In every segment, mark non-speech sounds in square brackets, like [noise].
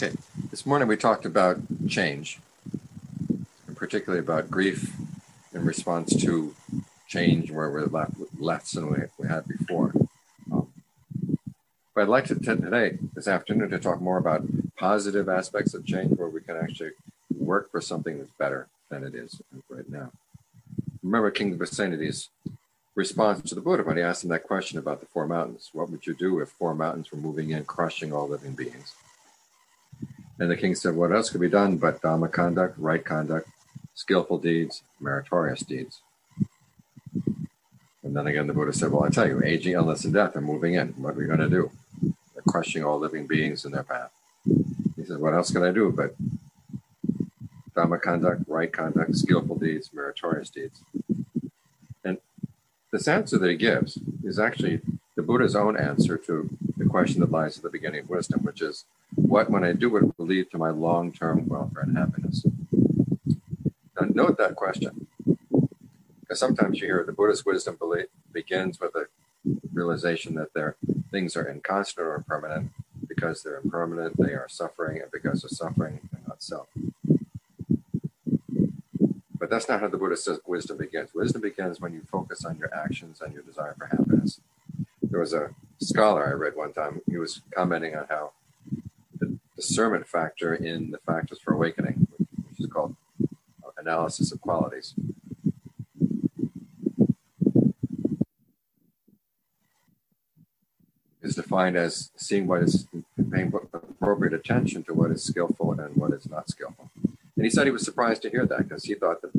Okay, this morning we talked about change, and particularly about grief in response to change where we're left less than we, we had before. Um, but I'd like to today, this afternoon, to talk more about positive aspects of change where we can actually work for something that's better than it is right now. Remember King Pasenadi's response to the Buddha when he asked him that question about the four mountains. What would you do if four mountains were moving in, crushing all living beings? And the king said, What else could be done but Dhamma conduct, right conduct, skillful deeds, meritorious deeds? And then again, the Buddha said, Well, I tell you, aging, illness, and death are moving in. What are we going to do? They're crushing all living beings in their path. He said, What else can I do but Dhamma conduct, right conduct, skillful deeds, meritorious deeds? And this answer that he gives is actually the Buddha's own answer to the question that lies at the beginning of wisdom, which is, what, when I do it, will lead to my long term welfare and happiness? Now, note that question. Because sometimes you hear the Buddhist wisdom belief begins with a realization that their things are inconstant or impermanent. Because they're impermanent, they are suffering, and because they're suffering, they're not self. But that's not how the Buddhist wisdom begins. Wisdom begins when you focus on your actions and your desire for happiness. There was a scholar I read one time, he was commenting on how discernment factor in the factors for awakening, which is called analysis of qualities. Is defined as seeing what is paying appropriate attention to what is skillful and what is not skillful. And he said he was surprised to hear that because he thought that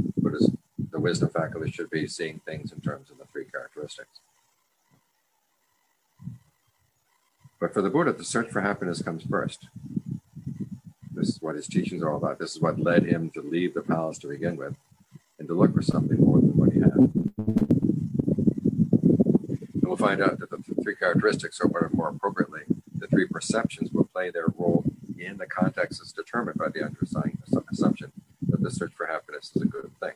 the wisdom faculty should be seeing things in terms of the three characteristics. But for the Buddha, the search for happiness comes first. This is what his teachings are all about. This is what led him to leave the palace to begin with and to look for something more than what he had. And we'll find out that the three characteristics, or more appropriately, the three perceptions will play their role in the context that's determined by the underlying assumption that the search for happiness is a good thing.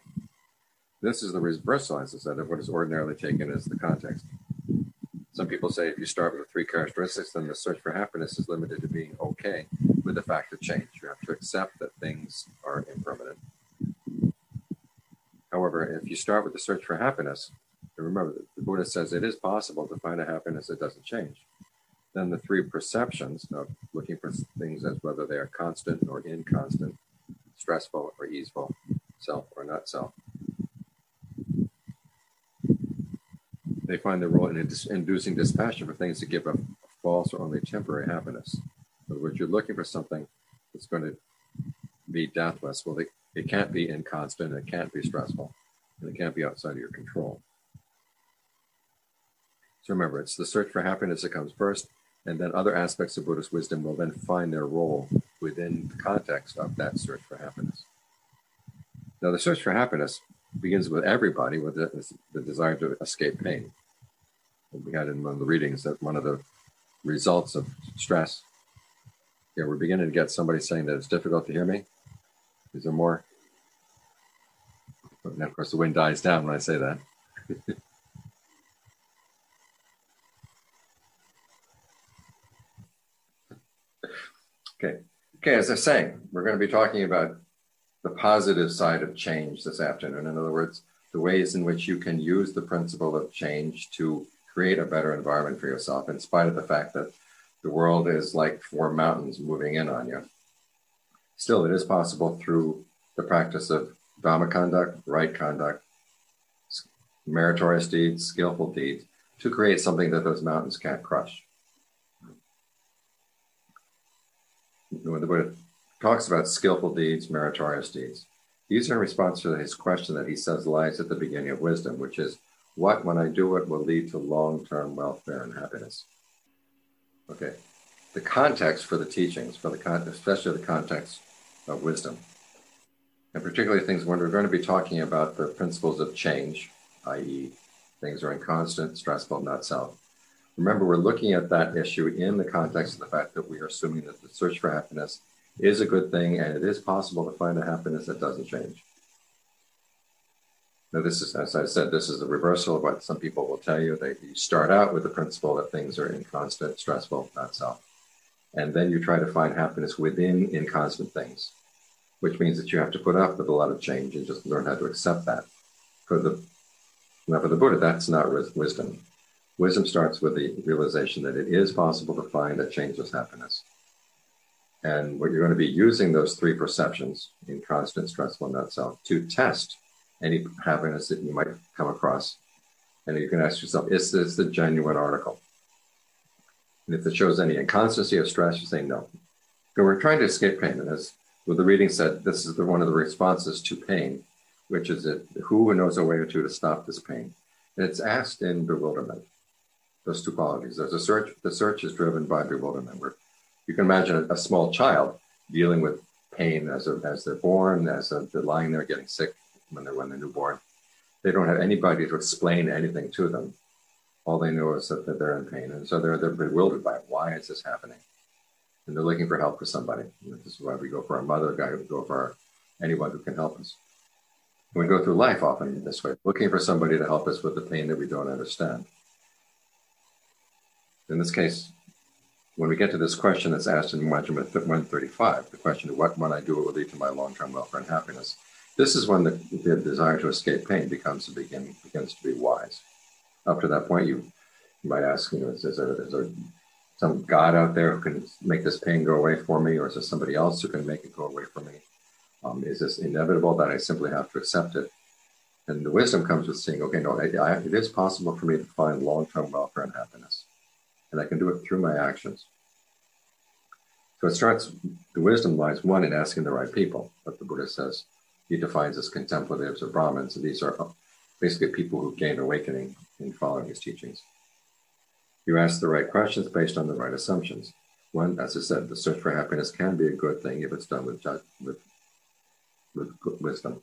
This is the reversal, as I said, of what is ordinarily taken as the context. Some people say if you start with the three characteristics, then the search for happiness is limited to being okay with the fact of change. You have to accept that things are impermanent. However, if you start with the search for happiness, and remember the Buddha says it is possible to find a happiness that doesn't change. Then the three perceptions of looking for things as whether they are constant or inconstant, stressful or easeful, self or not self, they find their role in inducing dispassion for things that give a false or only temporary happiness. In other words, you're looking for something that's going to be deathless. Well, it, it can't be inconstant, it can't be stressful, and it can't be outside of your control. So remember, it's the search for happiness that comes first, and then other aspects of Buddhist wisdom will then find their role within the context of that search for happiness. Now, the search for happiness begins with everybody with the, the desire to escape pain. And we had in one of the readings that one of the results of stress. Yeah, we're beginning to get somebody saying that it's difficult to hear me. Is there more? And of course, the wind dies down when I say that. [laughs] okay. Okay, as I was saying, we're going to be talking about the positive side of change this afternoon. In other words, the ways in which you can use the principle of change to create a better environment for yourself, in spite of the fact that the world is like four mountains moving in on you. Still, it is possible through the practice of Dhamma conduct, right conduct, meritorious deeds, skillful deeds, to create something that those mountains can't crush. When the Buddha talks about skillful deeds, meritorious deeds. These are in response to his question that he says lies at the beginning of wisdom, which is, what, when I do it, will lead to long term welfare and happiness? Okay, the context for the teachings, for the con- especially the context of wisdom, and particularly things when we're going to be talking about the principles of change, i.e., things are inconstant, stressful, not self. Remember, we're looking at that issue in the context of the fact that we are assuming that the search for happiness is a good thing, and it is possible to find a happiness that doesn't change. Now, this is, as I said, this is a reversal of what some people will tell you. They you start out with the principle that things are inconstant, stressful, not self. And then you try to find happiness within inconstant things, which means that you have to put up with a lot of change and just learn how to accept that. For the now for the Buddha, that's not wisdom. Wisdom starts with the realization that it is possible to find a changeless happiness. And what you're going to be using those three perceptions in constant, stressful, not self to test any happiness that you might come across. And you can ask yourself, is this the genuine article? And if it shows any inconstancy or stress, you say no. So we're trying to escape pain. And as well, the reading said, this is the, one of the responses to pain, which is that who knows a way or two to stop this pain? And it's asked in bewilderment. Those two qualities. There's a search. The search is driven by bewilderment. Where you can imagine a, a small child dealing with pain as, a, as they're born, as a, they're lying there getting sick when they're when they're newborn. They don't have anybody to explain anything to them. All they know is that, that they're in pain, and so they're they're bewildered by it. Why is this happening? And they're looking for help for somebody. This is why we go for our mother, a guy, we go for our, anyone who can help us. And we go through life often this way, looking for somebody to help us with the pain that we don't understand. In this case, when we get to this question that's asked in Module 135, the question of what when I do it will lead to my long-term welfare and happiness, this is when the, the desire to escape pain becomes to begin begins to be wise. Up to that point, you, you might ask, you know, is, is, there, is there some God out there who can make this pain go away for me, or is there somebody else who can make it go away for me? Um, is this inevitable that I simply have to accept it? And the wisdom comes with saying, okay, no, I, I, it is possible for me to find long-term welfare and happiness and I can do it through my actions. So it starts, the wisdom lies one in asking the right people, what the Buddha says. He defines as contemplatives or Brahmins, and these are basically people who gain awakening in following his teachings. You ask the right questions based on the right assumptions. One, as I said, the search for happiness can be a good thing if it's done with, with, with wisdom,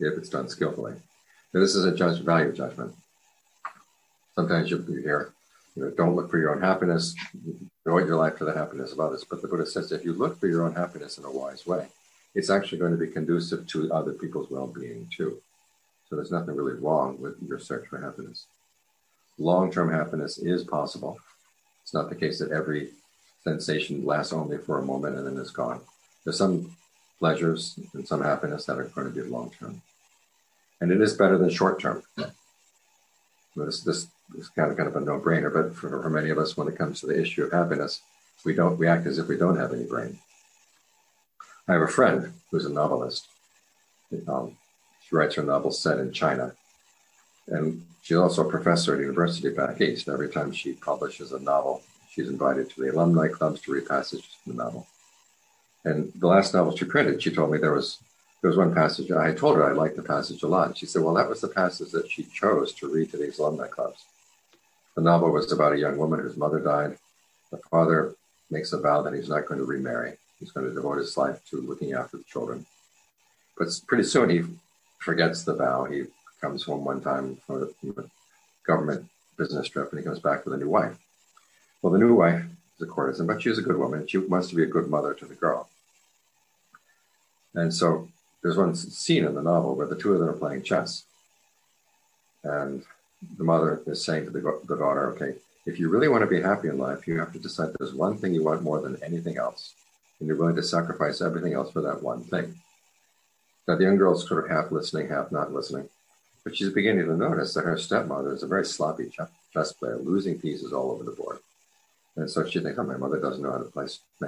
if it's done skillfully. Now, this is a judge, value judgment. Sometimes you'll hear, you know, don't look for your own happiness, devote your life to the happiness of others. But the Buddha says if you look for your own happiness in a wise way, it's actually going to be conducive to other people's well being too. So there's nothing really wrong with your search for happiness. Long term happiness is possible. It's not the case that every sensation lasts only for a moment and then is gone. There's some pleasures and some happiness that are going to be long term. And it is better than short term. This, this is kind of, kind of a no brainer, but for, for many of us, when it comes to the issue of happiness, we don't we act as if we don't have any brain. I have a friend who's a novelist. Um, she writes her novels set in China. And she's also a professor at university back east. Every time she publishes a novel, she's invited to the alumni clubs to read passages from the novel. And the last novel she printed, she told me there was there was one passage I told her I liked the passage a lot. She said, "Well, that was the passage that she chose to read to these alumni clubs." The novel was about a young woman whose mother died. The father makes a vow that he's not going to remarry. He's going to devote his life to looking after the children. But pretty soon he forgets the vow. He comes home one time from a government business trip and he comes back with a new wife. Well, the new wife is a courtesan, but she's a good woman. She wants to be a good mother to the girl. And so there's one scene in the novel where the two of them are playing chess. And the mother is saying to the, the daughter, okay, if you really want to be happy in life, you have to decide there's one thing you want more than anything else. And you're willing to sacrifice everything else for that one thing. Now, the young girl's sort of half listening, half not listening. But she's beginning to notice that her stepmother is a very sloppy chess player, losing pieces all over the board. And so she thinks, oh, my mother doesn't know how to play,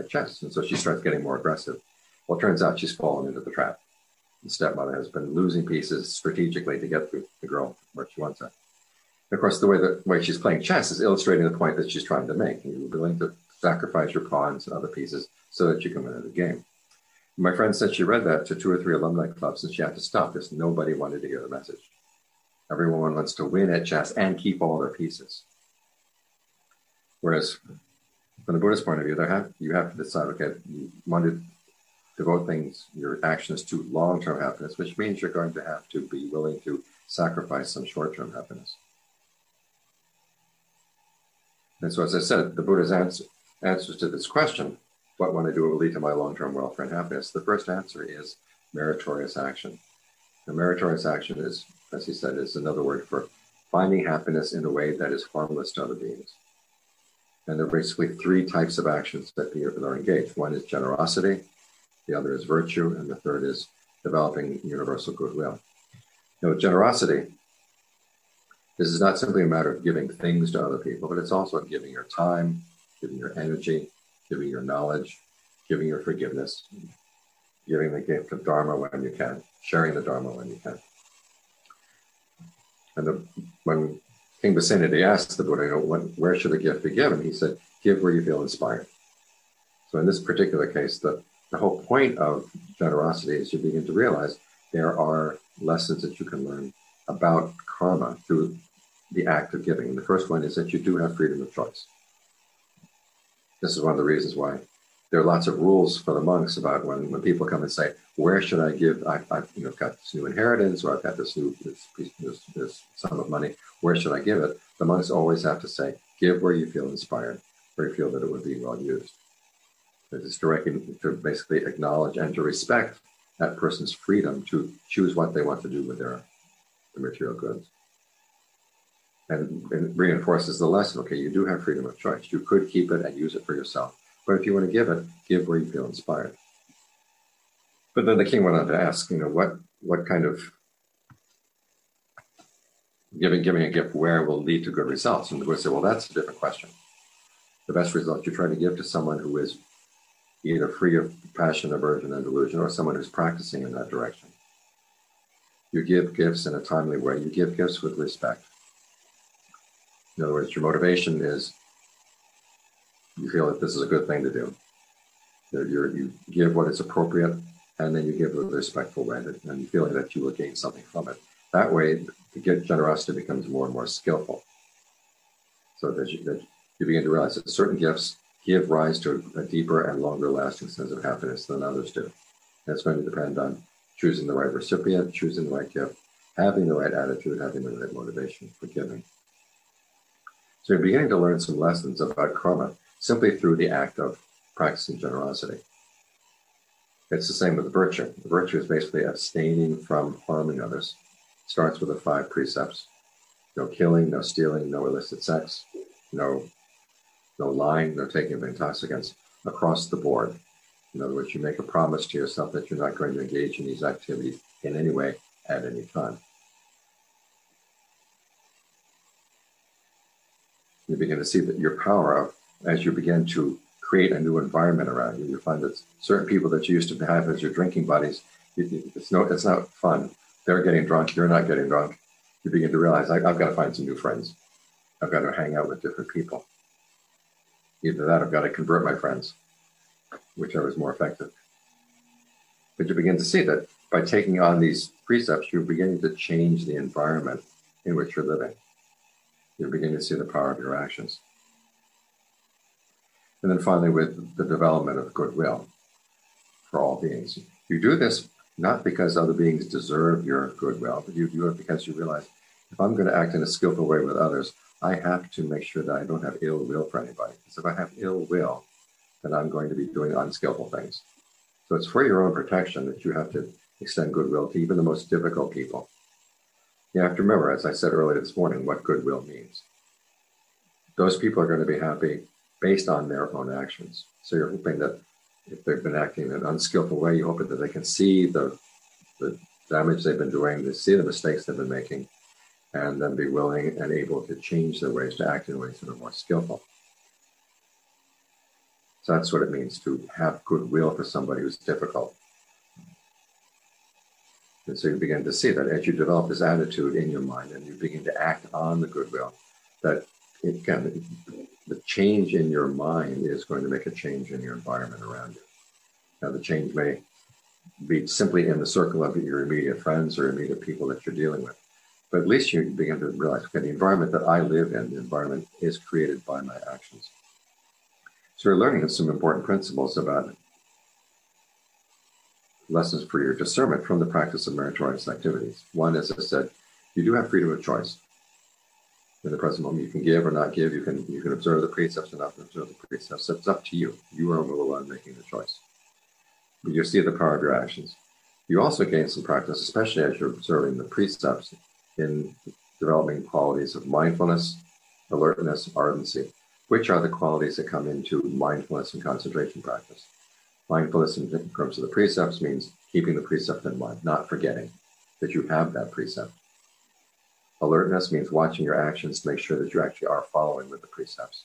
chess. And so she starts getting more aggressive. Well, turns out she's fallen into the trap the stepmother has been losing pieces strategically to get the, the girl where she wants her. Of course, the way the way she's playing chess is illustrating the point that she's trying to make. You're willing to sacrifice your pawns and other pieces so that you can win the game. My friend said she read that to two or three alumni clubs and she had to stop because nobody wanted to hear the message. Everyone wants to win at chess and keep all their pieces. Whereas from the Buddhist point of view, have, you have to decide, okay, you want to devote things, your actions to long term happiness, which means you're going to have to be willing to sacrifice some short term happiness. And so, as I said, the Buddha's answer, answers to this question, what when I do will lead to my long term welfare and happiness, the first answer is meritorious action. The meritorious action is, as he said, is another word for finding happiness in a way that is harmless to other beings. And there are basically three types of actions that are engaged. One is generosity, the other is virtue, and the third is developing universal goodwill. You know, generosity, this is not simply a matter of giving things to other people, but it's also giving your time, giving your energy, giving your knowledge, giving your forgiveness, giving the gift of Dharma when you can, sharing the Dharma when you can. And the, when King Pasenadi asked the Buddha, you know, what, where should the gift be given? He said, give where you feel inspired. So in this particular case, the, the whole point of generosity is you begin to realize there are lessons that you can learn about karma through the act of giving. And the first one is that you do have freedom of choice. This is one of the reasons why there are lots of rules for the monks about when, when people come and say, where should I give? I, have you know got this new inheritance, or I've got this new this, this, this sum of money. Where should I give it? The monks always have to say, give where you feel inspired, where you feel that it would be well used. It is to, to basically acknowledge and to respect that person's freedom to choose what they want to do with their, their material goods. And, and reinforces the lesson okay, you do have freedom of choice. You could keep it and use it for yourself. But if you want to give it, give where you feel inspired. But then the king went on to ask, you know, what what kind of giving giving a gift where will lead to good results? And the Buddha said, well, that's a different question. The best result you try to give to someone who is either free of passion, aversion, and delusion, or someone who's practicing in that direction. You give gifts in a timely way. You give gifts with respect. In other words, your motivation is you feel that this is a good thing to do. That you you give what is appropriate, and then you give with a respectful way, and you feel that you will gain something from it. That way, the generosity becomes more and more skillful. So that you, that you begin to realize that certain gifts give rise to a deeper and longer lasting sense of happiness than others do. And it's going to depend on choosing the right recipient, choosing the right gift, having the right attitude, having the right motivation for giving. So you're beginning to learn some lessons about karma simply through the act of practicing generosity. It's the same with the virtue. The virtue is basically abstaining from harming others. It starts with the five precepts no killing, no stealing, no illicit sex, no no lying, no taking of intoxicants across the board. In other words, you make a promise to yourself that you're not going to engage in these activities in any way at any time. Begin to see that your power of, as you begin to create a new environment around you, you find that certain people that you used to have as your drinking buddies, it's no, it's not fun. They're getting drunk, you're not getting drunk. You begin to realize, I, I've got to find some new friends. I've got to hang out with different people. Either that, I've got to convert my friends, whichever is more effective. But you begin to see that by taking on these precepts, you're beginning to change the environment in which you're living. You're beginning to see the power of your actions. And then finally, with the development of goodwill for all beings. You do this not because other beings deserve your goodwill, but you do it because you realize if I'm going to act in a skillful way with others, I have to make sure that I don't have ill will for anybody. Because if I have ill will, then I'm going to be doing unskillful things. So it's for your own protection that you have to extend goodwill to even the most difficult people. You have to remember, as I said earlier this morning, what goodwill means. Those people are going to be happy based on their own actions. So you're hoping that if they've been acting in an unskillful way, you hope that they can see the, the damage they've been doing, they see the mistakes they've been making, and then be willing and able to change their ways to act in ways that are more skillful. So that's what it means to have goodwill for somebody who's difficult. And so you begin to see that as you develop this attitude in your mind and you begin to act on the goodwill, that it can, the change in your mind is going to make a change in your environment around you. Now, the change may be simply in the circle of your immediate friends or immediate people that you're dealing with. But at least you begin to realize, okay, the environment that I live in, the environment is created by my actions. So you're learning some important principles about lessons for your discernment from the practice of meritorious activities. One, as I said, you do have freedom of choice. In the present moment, you can give or not give. You can you can observe the precepts or not observe the precepts. It's up to you. You are the one making the choice. But you see the power of your actions. You also gain some practice, especially as you're observing the precepts in developing qualities of mindfulness, alertness, ardency. which are the qualities that come into mindfulness and concentration practice. Mindfulness in terms of the precepts means keeping the precept in mind, not forgetting that you have that precept. Alertness means watching your actions to make sure that you actually are following with the precepts.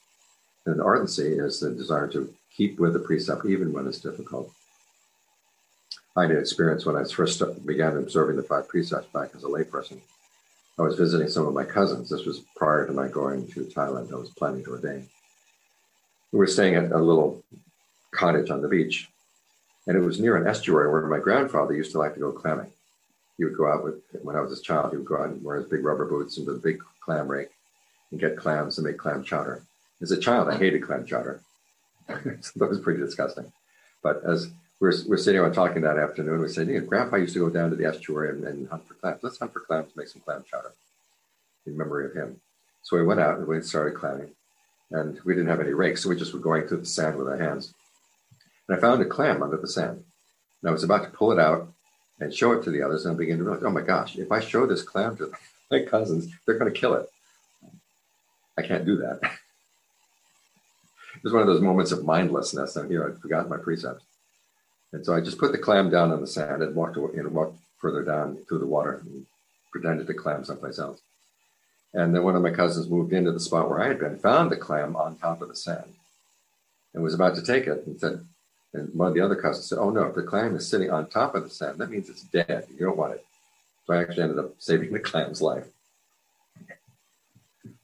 And ardency is the desire to keep with the precept even when it's difficult. I had an experience when I first began observing the five precepts back as a layperson. I was visiting some of my cousins. This was prior to my going to Thailand. I was planning to ordain. We were staying at a little cottage on the beach, and it was near an estuary where my grandfather used to like to go clamming. He would go out with, when I was a child, he would go out and wear his big rubber boots and a big clam rake and get clams and make clam chowder. As a child, I hated clam chowder. so [laughs] that was pretty disgusting. But as we're, we're sitting around talking that afternoon, we said, yeah, Grandpa used to go down to the estuary and, and hunt for clams. Let's hunt for clams, make some clam chowder in memory of him. So we went out and we started clamming. And we didn't have any rakes, so we just were going through the sand with our hands. And I found a clam under the sand. And I was about to pull it out and show it to the others, and I began to realize, oh my gosh, if I show this clam to my cousins, they're going to kill it. I can't do that. [laughs] it was one of those moments of mindlessness. And here I'd forgotten my precepts. And so I just put the clam down on the sand and walked away, know, walked further down through the water and pretended to clam someplace else. And then one of my cousins moved into the spot where I had been, found the clam on top of the sand, and was about to take it. And said, and one of the other cousins said, "Oh no, if the clam is sitting on top of the sand, that means it's dead. You don't want it." So I actually ended up saving the clam's life.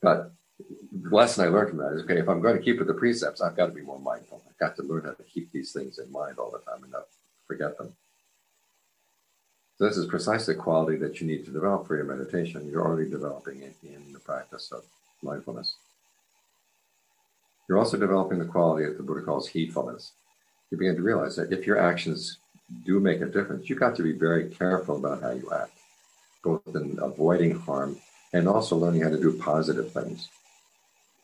But the lesson I learned from that is okay, if I'm going to keep with the precepts, I've got to be more mindful. I've got to learn how to keep these things in mind all the time and not forget them. So this is precisely the quality that you need to develop for your meditation. You're already developing it in the practice of mindfulness. You're also developing the quality that the Buddha calls heedfulness. You begin to realize that if your actions do make a difference, you've got to be very careful about how you act, both in avoiding harm and also learning how to do positive things.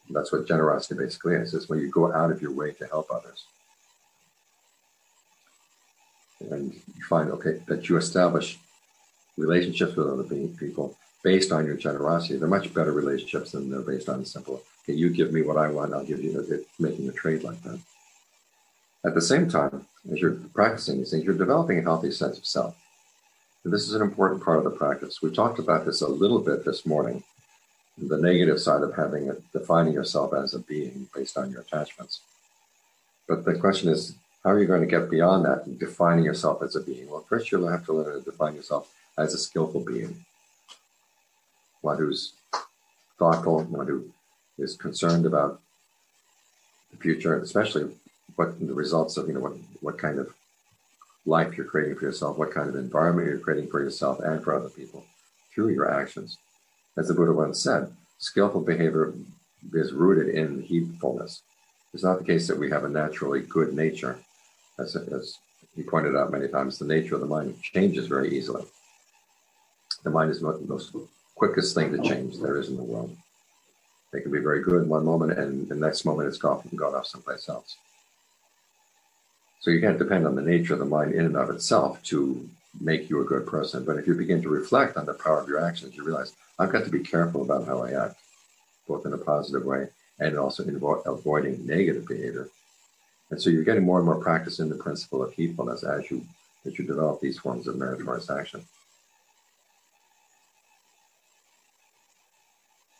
That's what generosity basically is. It's when you go out of your way to help others and you find okay that you establish relationships with other people based on your generosity. They're much better relationships than they're based on simple. Okay, you give me what I want, I'll give you. Making a trade like that. At the same time, as you're practicing these things, you're developing a healthy sense of self. And this is an important part of the practice. We talked about this a little bit this morning. The negative side of having a, defining yourself as a being based on your attachments. But the question is, how are you going to get beyond that, defining yourself as a being? Well, first you'll have to learn to define yourself as a skillful being, one who's thoughtful, one who is concerned about the future, especially what the results of, you know, what, what kind of life you're creating for yourself, what kind of environment you're creating for yourself and for other people through your actions. As the Buddha once said, skillful behavior is rooted in heedfulness. It's not the case that we have a naturally good nature as, as he pointed out many times, the nature of the mind changes very easily. The mind is the most quickest thing to change there is in the world. It can be very good in one moment, and the next moment it's gone, gone off someplace else. So you can't depend on the nature of the mind in and of itself to make you a good person. But if you begin to reflect on the power of your actions, you realize I've got to be careful about how I act, both in a positive way and also in avoiding negative behavior. And so you're getting more and more practice in the principle of heedfulness as you as you develop these forms of meritorious action.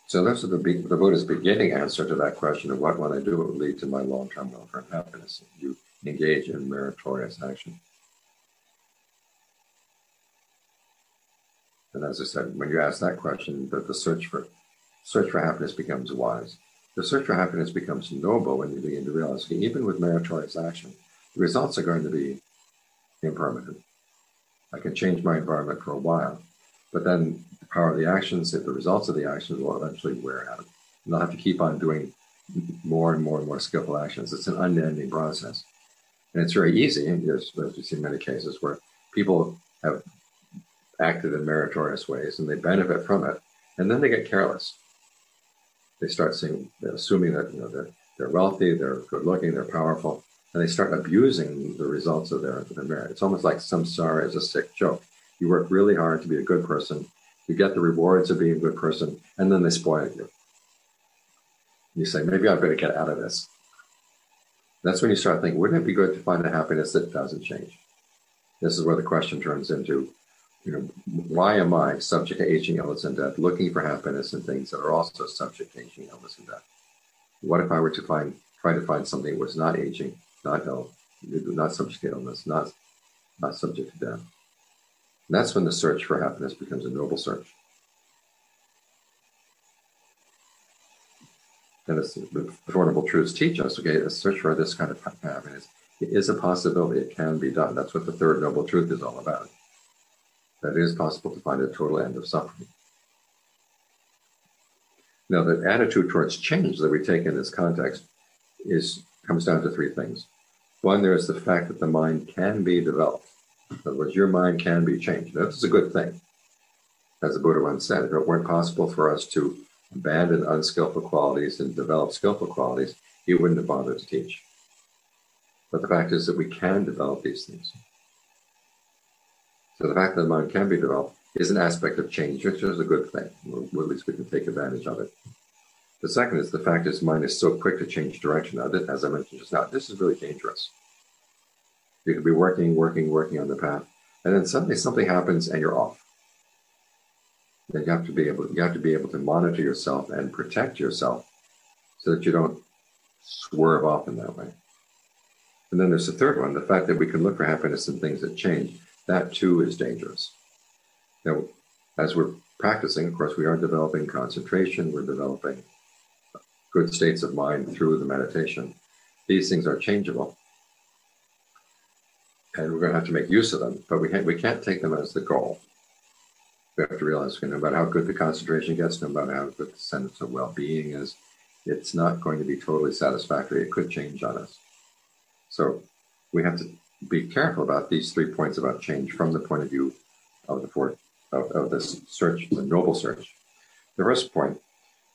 So that's the, the Buddha's beginning answer to that question of what when I do it will lead to my long-term welfare and happiness. You engage in meritorious action. And as I said, when you ask that question, that the search for search for happiness becomes wise the search for happiness becomes noble when you begin to realize that even with meritorious action, the results are going to be impermanent. I can change my environment for a while, but then the power of the actions, if the results of the actions will eventually wear out. And I'll have to keep on doing more and more and more skillful actions. It's an unending process. And it's very easy, as we've seen many cases where people have acted in meritorious ways and they benefit from it, and then they get careless they start seeing, assuming that you know they're they're wealthy, they're good looking, they're powerful, and they start abusing the results of their, their merit. It's almost like samsara is a sick joke. You work really hard to be a good person, you get the rewards of being a good person, and then they spoil you. You say, maybe going to get out of this. That's when you start thinking, wouldn't it be good to find a happiness that doesn't change? This is where the question turns into, you know, why am I subject to aging, illness, and death, looking for happiness in things that are also subject to aging, illness, and death? What if I were to find try to find something that was not aging, not ill, not subject to illness, not not subject to death? And that's when the search for happiness becomes a noble search. And the Four Noble Truths teach us, okay, a search for this kind of happiness is a possibility. It can be done. That's what the third noble truth is all about. That it is possible to find a total end of suffering. Now, the attitude towards change that we take in this context is comes down to three things. One, there is the fact that the mind can be developed. In other words, your mind can be changed. That's a good thing. As the Buddha once said, if it weren't possible for us to abandon unskillful qualities and develop skillful qualities, he wouldn't have bothered to teach. But the fact is that we can develop these things. So the fact that the mind can be developed is an aspect of change, which is a good thing. At least we can take advantage of it. The second is the fact is mind is so quick to change direction. Now, as I mentioned just now, this is really dangerous. You could be working, working, working on the path, and then suddenly something happens and you're off. Then you have to be able you have to be able to monitor yourself and protect yourself so that you don't swerve off in that way. And then there's the third one, the fact that we can look for happiness in things that change. That too is dangerous. Now, as we're practicing, of course, we are developing concentration, we're developing good states of mind through the meditation. These things are changeable. And we're going to have to make use of them, but we can't, we can't take them as the goal. We have to realize no matter how good the concentration gets, no about how good the sense of well being is, it's not going to be totally satisfactory. It could change on us. So we have to be careful about these three points about change from the point of view of the fourth of, of this search, the noble search. The first point,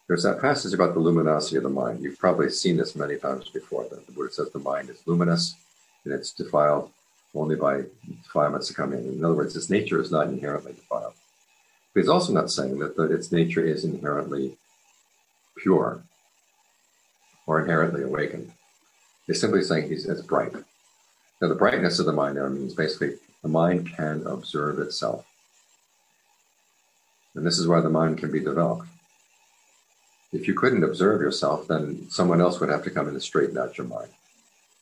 there's that passage about the luminosity of the mind. You've probably seen this many times before. That the Buddha says the mind is luminous and it's defiled only by defilements to come in. In other words, its nature is not inherently defiled. But he's also not saying that, that its nature is inherently pure or inherently awakened. He's simply saying he's it's bright. Now, the brightness of the mind there means basically the mind can observe itself. And this is why the mind can be developed. If you couldn't observe yourself, then someone else would have to come in and straighten out your mind.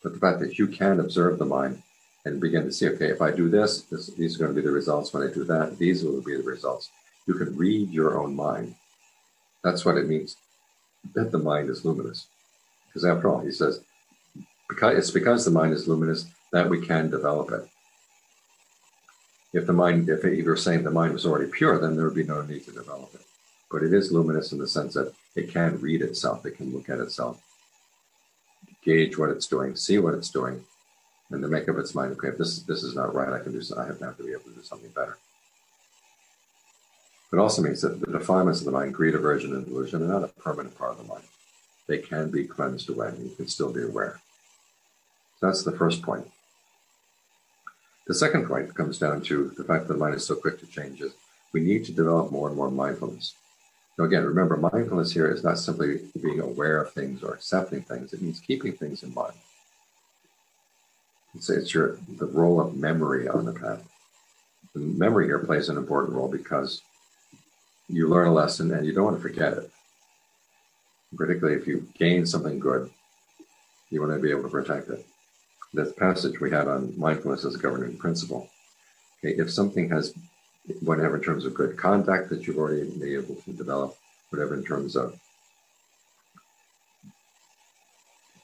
But the fact that you can observe the mind and begin to see, okay, if I do this, this these are going to be the results. When I do that, these will be the results. You can read your own mind. That's what it means that the mind is luminous. Because after all, he says, because it's because the mind is luminous that we can develop it. If the mind, if you were saying the mind was already pure, then there would be no need to develop it. But it is luminous in the sense that it can read itself, it can look at itself, gauge what it's doing, see what it's doing, and then make up its mind. Okay, if this this is not right, I can do. I have to be able to do something better. It also means that the defilements of the mind, greed, aversion, and delusion, are not a permanent part of the mind. They can be cleansed away, and you can still be aware. So that's the first point. The second point comes down to the fact that the mind is so quick to change is we need to develop more and more mindfulness. Now, again, remember, mindfulness here is not simply being aware of things or accepting things. It means keeping things in mind. It's, it's your the role of memory on the path. The memory here plays an important role because you learn a lesson and you don't want to forget it. Particularly if you gain something good, you want to be able to protect it this passage we had on mindfulness as a governing principle. Okay, if something has whatever in terms of good conduct that you've already been able to develop, whatever in terms of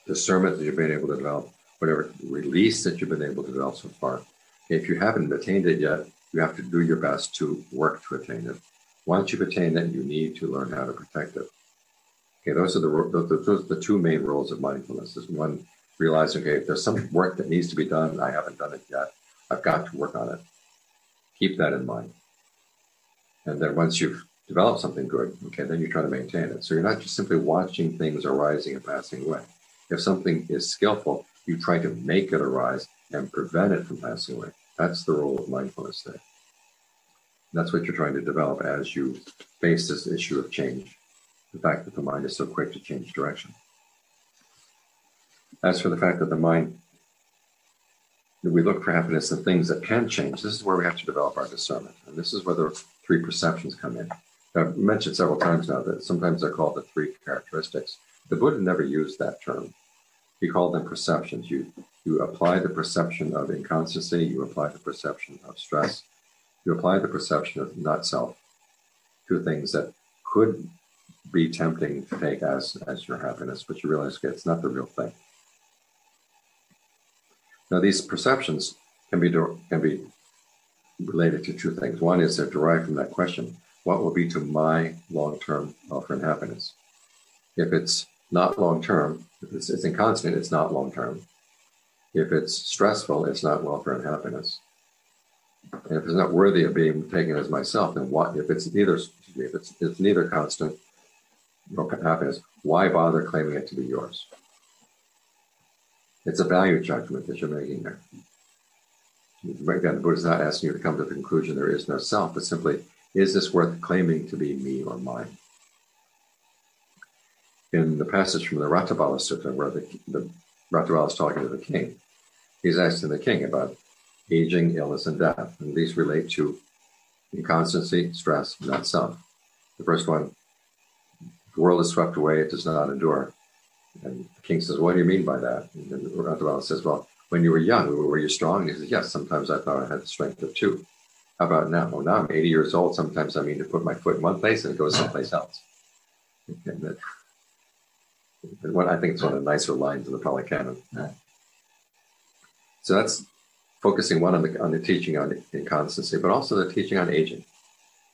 discernment that you've been able to develop, whatever release that you've been able to develop so far. If you haven't attained it yet, you have to do your best to work to attain it. Once you've attained it, you need to learn how to protect it. Okay, those are the those are the two main roles of mindfulness. Is one realizing, okay, if there's some work that needs to be done, I haven't done it yet. I've got to work on it. Keep that in mind. And then once you've developed something good, okay, then you try to maintain it. So you're not just simply watching things arising and passing away. If something is skillful, you try to make it arise and prevent it from passing away. That's the role of mindfulness there. That's what you're trying to develop as you face this issue of change. the fact that the mind is so quick to change direction. As for the fact that the mind, that we look for happiness in things that can change, this is where we have to develop our discernment. And this is where the three perceptions come in. I've mentioned several times now that sometimes they're called the three characteristics. The Buddha never used that term. He called them perceptions. You, you apply the perception of inconstancy, you apply the perception of stress, you apply the perception of not self to things that could be tempting to take as, as your happiness, but you realize okay, it's not the real thing. Now, these perceptions can be, can be related to two things. One is they're derived from that question what will be to my long term welfare and happiness? If it's not long term, if it's, it's inconstant, it's not long term. If it's stressful, it's not welfare and happiness. And if it's not worthy of being taken as myself, then what? If it's neither, if it's, it's neither constant nor happiness, why bother claiming it to be yours? It's a value judgment that you're making there. Again, the Buddha is not asking you to come to the conclusion there is no self, but simply is this worth claiming to be me or mine? In the passage from the Ratthapala Sutta, where the, the is talking to the king, he's asking the king about aging, illness, and death. And these relate to inconstancy, stress, and not self. The first one, the world is swept away, it does not endure. And the king says, What do you mean by that? And then Ratthapala says, Well, when you were young, were you strong? And he says, Yes, sometimes I thought I had the strength of two. How about now? Well, now I'm 80 years old. Sometimes I mean to put my foot in one place and it goes someplace else. And that, I think it's one of the nicer lines in the Pali Canon. So that's focusing one on the on the teaching on inconstancy, but also the teaching on aging.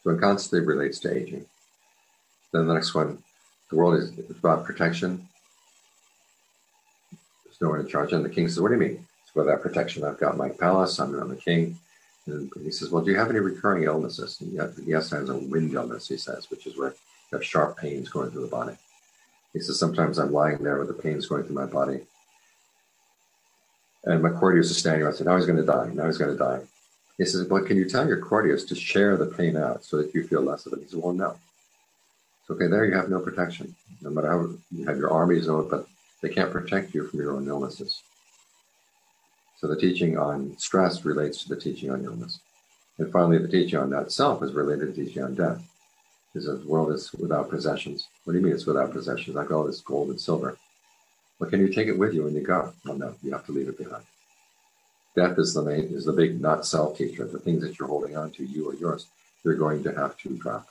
So inconstancy relates to aging. Then the next one, the world is about protection. There's no one in charge. And the king says, What do you mean? It's about that protection. I've got my palace, I'm, I'm the king. And he says, Well, do you have any recurring illnesses? And yes, I have a wind illness, he says, which is where you have sharp pains going through the body. He says, Sometimes I'm lying there with the pains going through my body. And my courtiers are standing around saying, Now he's going to die. Now he's going to die. He says, but can you tell your courtiers to share the pain out so that you feel less of it? He says, Well, no. So, okay, there you have no protection. No matter how you have your armies, but they can't protect you from your own illnesses. So the teaching on stress relates to the teaching on illness. And finally, the teaching on not self is related to teaching on death. Because the world is without possessions. What do you mean it's without possessions? Like all this gold and silver. Well, can you take it with you when you go? Well, no, you have to leave it behind. Death is the main, is the big not self teacher. The things that you're holding on to, you or yours, you're going to have to drop.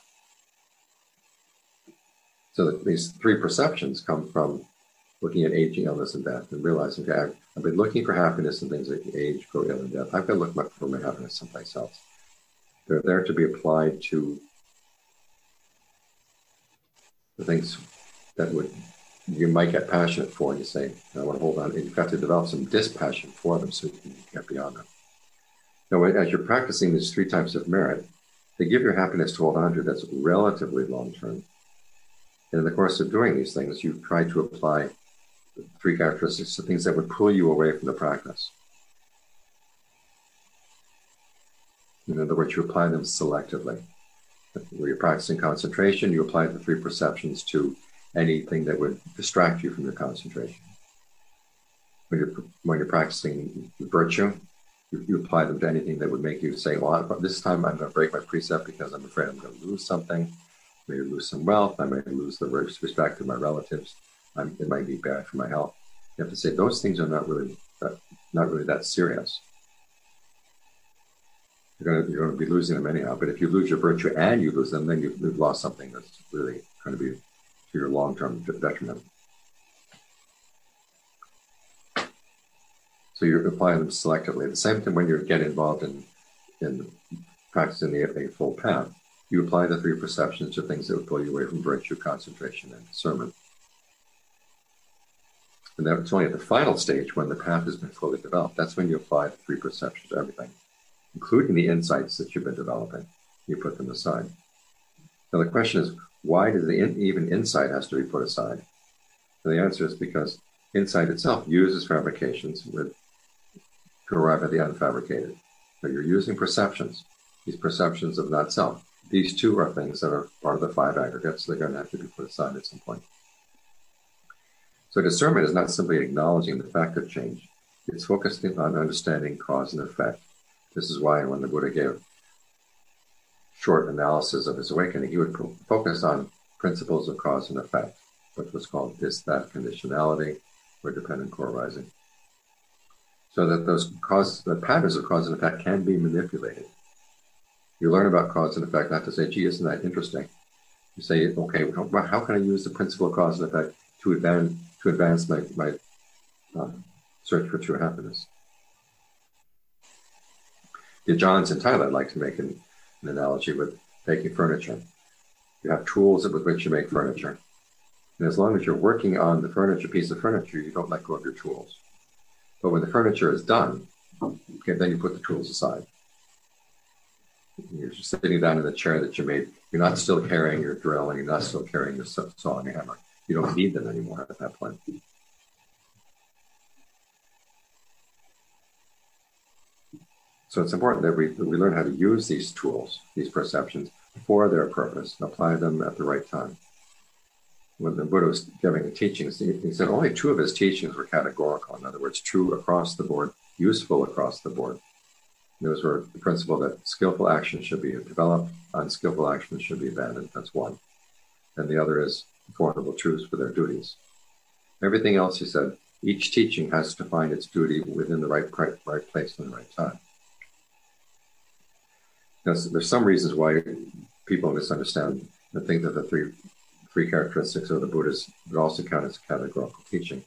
So these three perceptions come from looking at aging, illness, and death, and realizing, okay, I've, I've been looking for happiness in things like age, grow, ill, and death. I've got to look for my happiness someplace else. They're there to be applied to the things that would you might get passionate for, and you say, I want to hold on. And you've got to develop some dispassion for them so you can get beyond them. Now, as you're practicing these three types of merit, they give your happiness to hold on to that's relatively long term. And in the course of doing these things, you try to apply the three characteristics of things that would pull you away from the practice. In other words, you apply them selectively. Where you're practicing concentration, you apply the three perceptions to anything that would distract you from your concentration. When you're, when you're practicing virtue, you, you apply them to anything that would make you say, well, this time I'm going to break my precept because I'm afraid I'm going to lose something. I may lose some wealth. I may lose the respect of my relatives. I'm, it might be bad for my health. You have to say those things are not really that, not really that serious. You're going, to, you're going to be losing them anyhow. But if you lose your virtue and you lose them, then you've, you've lost something that's really going to be to your long-term detriment. So you're applying them selectively. The same thing when you get involved in in practicing the Eightfold Path, you apply the three perceptions to things that would pull you away from virtue, concentration, and discernment. And that's only at the final stage when the path has been fully developed. That's when you apply the three perceptions to everything, including the insights that you've been developing. You put them aside. Now the question is, why does the in, even insight has to be put aside? And the answer is because insight itself uses fabrications with, to arrive at the unfabricated. So you're using perceptions, these perceptions of not self, these two are things that are part of the five aggregates. They're going to have to be put aside at some point. So discernment is not simply acknowledging the fact of change. It's focusing on understanding cause and effect. This is why when the Buddha gave short analysis of his awakening, he would focus on principles of cause and effect, which was called this, that conditionality, or dependent co-arising. So that those cause, the patterns of cause and effect can be manipulated. You learn about cause and effect not to say, gee, isn't that interesting? You say, okay, how, how can I use the principle of cause and effect to advance, to advance my, my uh, search for true happiness? The Ajahns in Thailand like to make an, an analogy with making furniture. You have tools with which you make furniture. And as long as you're working on the furniture, piece of furniture, you don't let go of your tools. But when the furniture is done, okay, then you put the tools aside. You're just sitting down in the chair that you made. You're not still carrying your drill and you're not still carrying your saw and your hammer. You don't need them anymore at that point. So it's important that we, that we learn how to use these tools, these perceptions, for their purpose, apply them at the right time. When the Buddha was giving the teachings, he, said only two of his teachings were categorical. In other words, true across the board, useful across the board. Those were the principle that skillful action should be developed, unskillful action should be abandoned. That's one. And the other is Four Noble Truths for their duties. Everything else, he said, each teaching has to find its duty within the right, right, right place and the right time. Now, there's some reasons why people misunderstand and think that the three three characteristics of the Buddhas would also count as categorical teaching.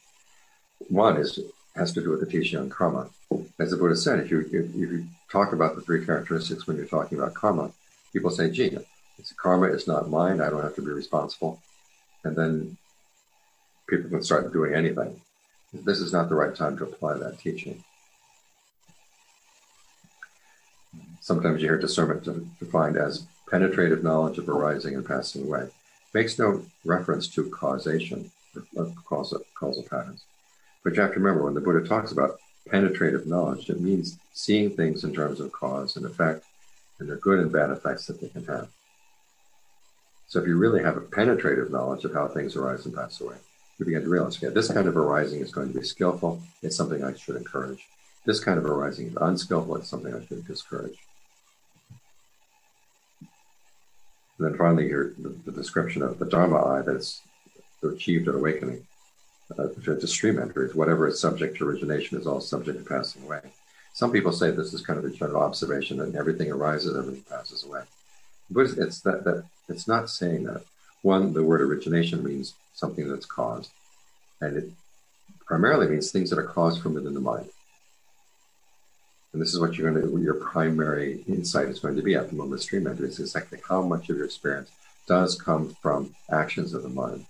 One is has to do with the teaching on karma. As the Buddha said, if you if, if you talk about the three characteristics when you're talking about karma, people say, "Gee, it's karma is not mine. I don't have to be responsible," and then people can start doing anything. This is not the right time to apply that teaching. Sometimes you hear discernment defined as penetrative knowledge of arising and passing away. Makes no reference to causation or causal, causal patterns. But you have to remember when the Buddha talks about penetrative knowledge, it means seeing things in terms of cause and effect and the good and bad effects that they can have. So if you really have a penetrative knowledge of how things arise and pass away, you begin to realize, okay, this kind of arising is going to be skillful. It's something I should encourage. This kind of arising is unskillful. It's something I should discourage. And then finally, here the, the, description of the Dharma eye that's achieved at awakening, uh, to stream entries, whatever is subject to origination is all subject to passing away. Some people say this is kind of a general observation that everything arises, everything passes away. But it's that, that it's not saying that. One, the word origination means something that's caused, and it primarily means things that are caused from within the mind. And this is what you're going to, your primary insight is going to be at the moment of stream entry is exactly how much of your experience does come from actions of the mind,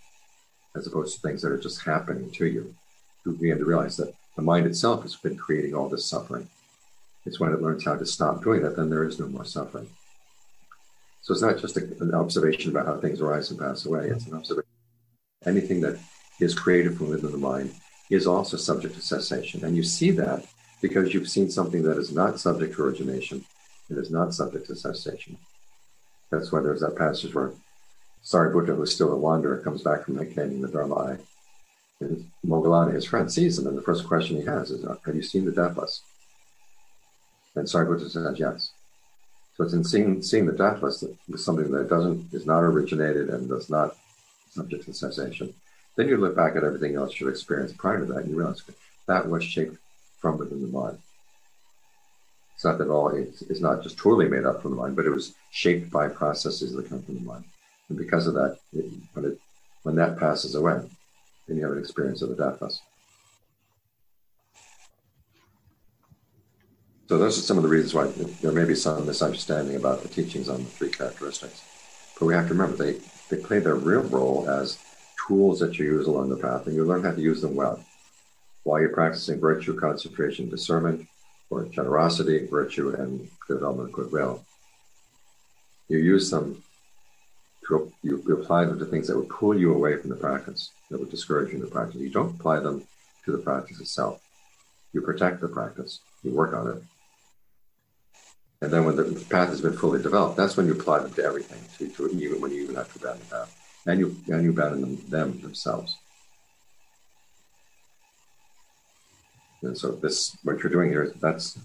as opposed to things that are just happening to you. You begin to realize that the mind itself has been creating all this suffering. It's when it learns how to stop doing that, then there is no more suffering. So it's not just a, an observation about how things arise and pass away. It's an observation. Anything that is created from within the mind is also subject to cessation. And you see that because you've seen something that is not subject to origination, it is not subject to cessation. That's why there's that passage where Sariputta, who's still a wanderer, comes back from canyon the Dharma. And Moggallana, his friend, sees him, and the first question he has is, Have you seen the deathless? And Sariputta says, Yes. So it's in seeing, seeing the deathless that is something that doesn't is not originated and does not subject to cessation. Then you look back at everything else you've experienced prior to that, and you realize that was shaped from within the mind. It's not that all it's, it's not just totally made up from the mind, but it was shaped by processes that come from the mind. And because of that, it, when it when that passes away, then you have an experience of the deathless. So those are some of the reasons why there may be some misunderstanding about the teachings on the three characteristics. But we have to remember they, they play their real role as tools that you use along the path, and you learn how to use them well while you're practicing virtue, concentration, discernment, or generosity, virtue, and development of goodwill. You use them to you apply them to things that would pull you away from the practice, that would discourage you in the practice. You don't apply them to the practice itself. You protect the practice. You work on it. And then when the path has been fully developed, that's when you apply them to everything, to, to even when you even have to abandon the path. And you and you abandon them, them themselves. And so this what you're doing here, that's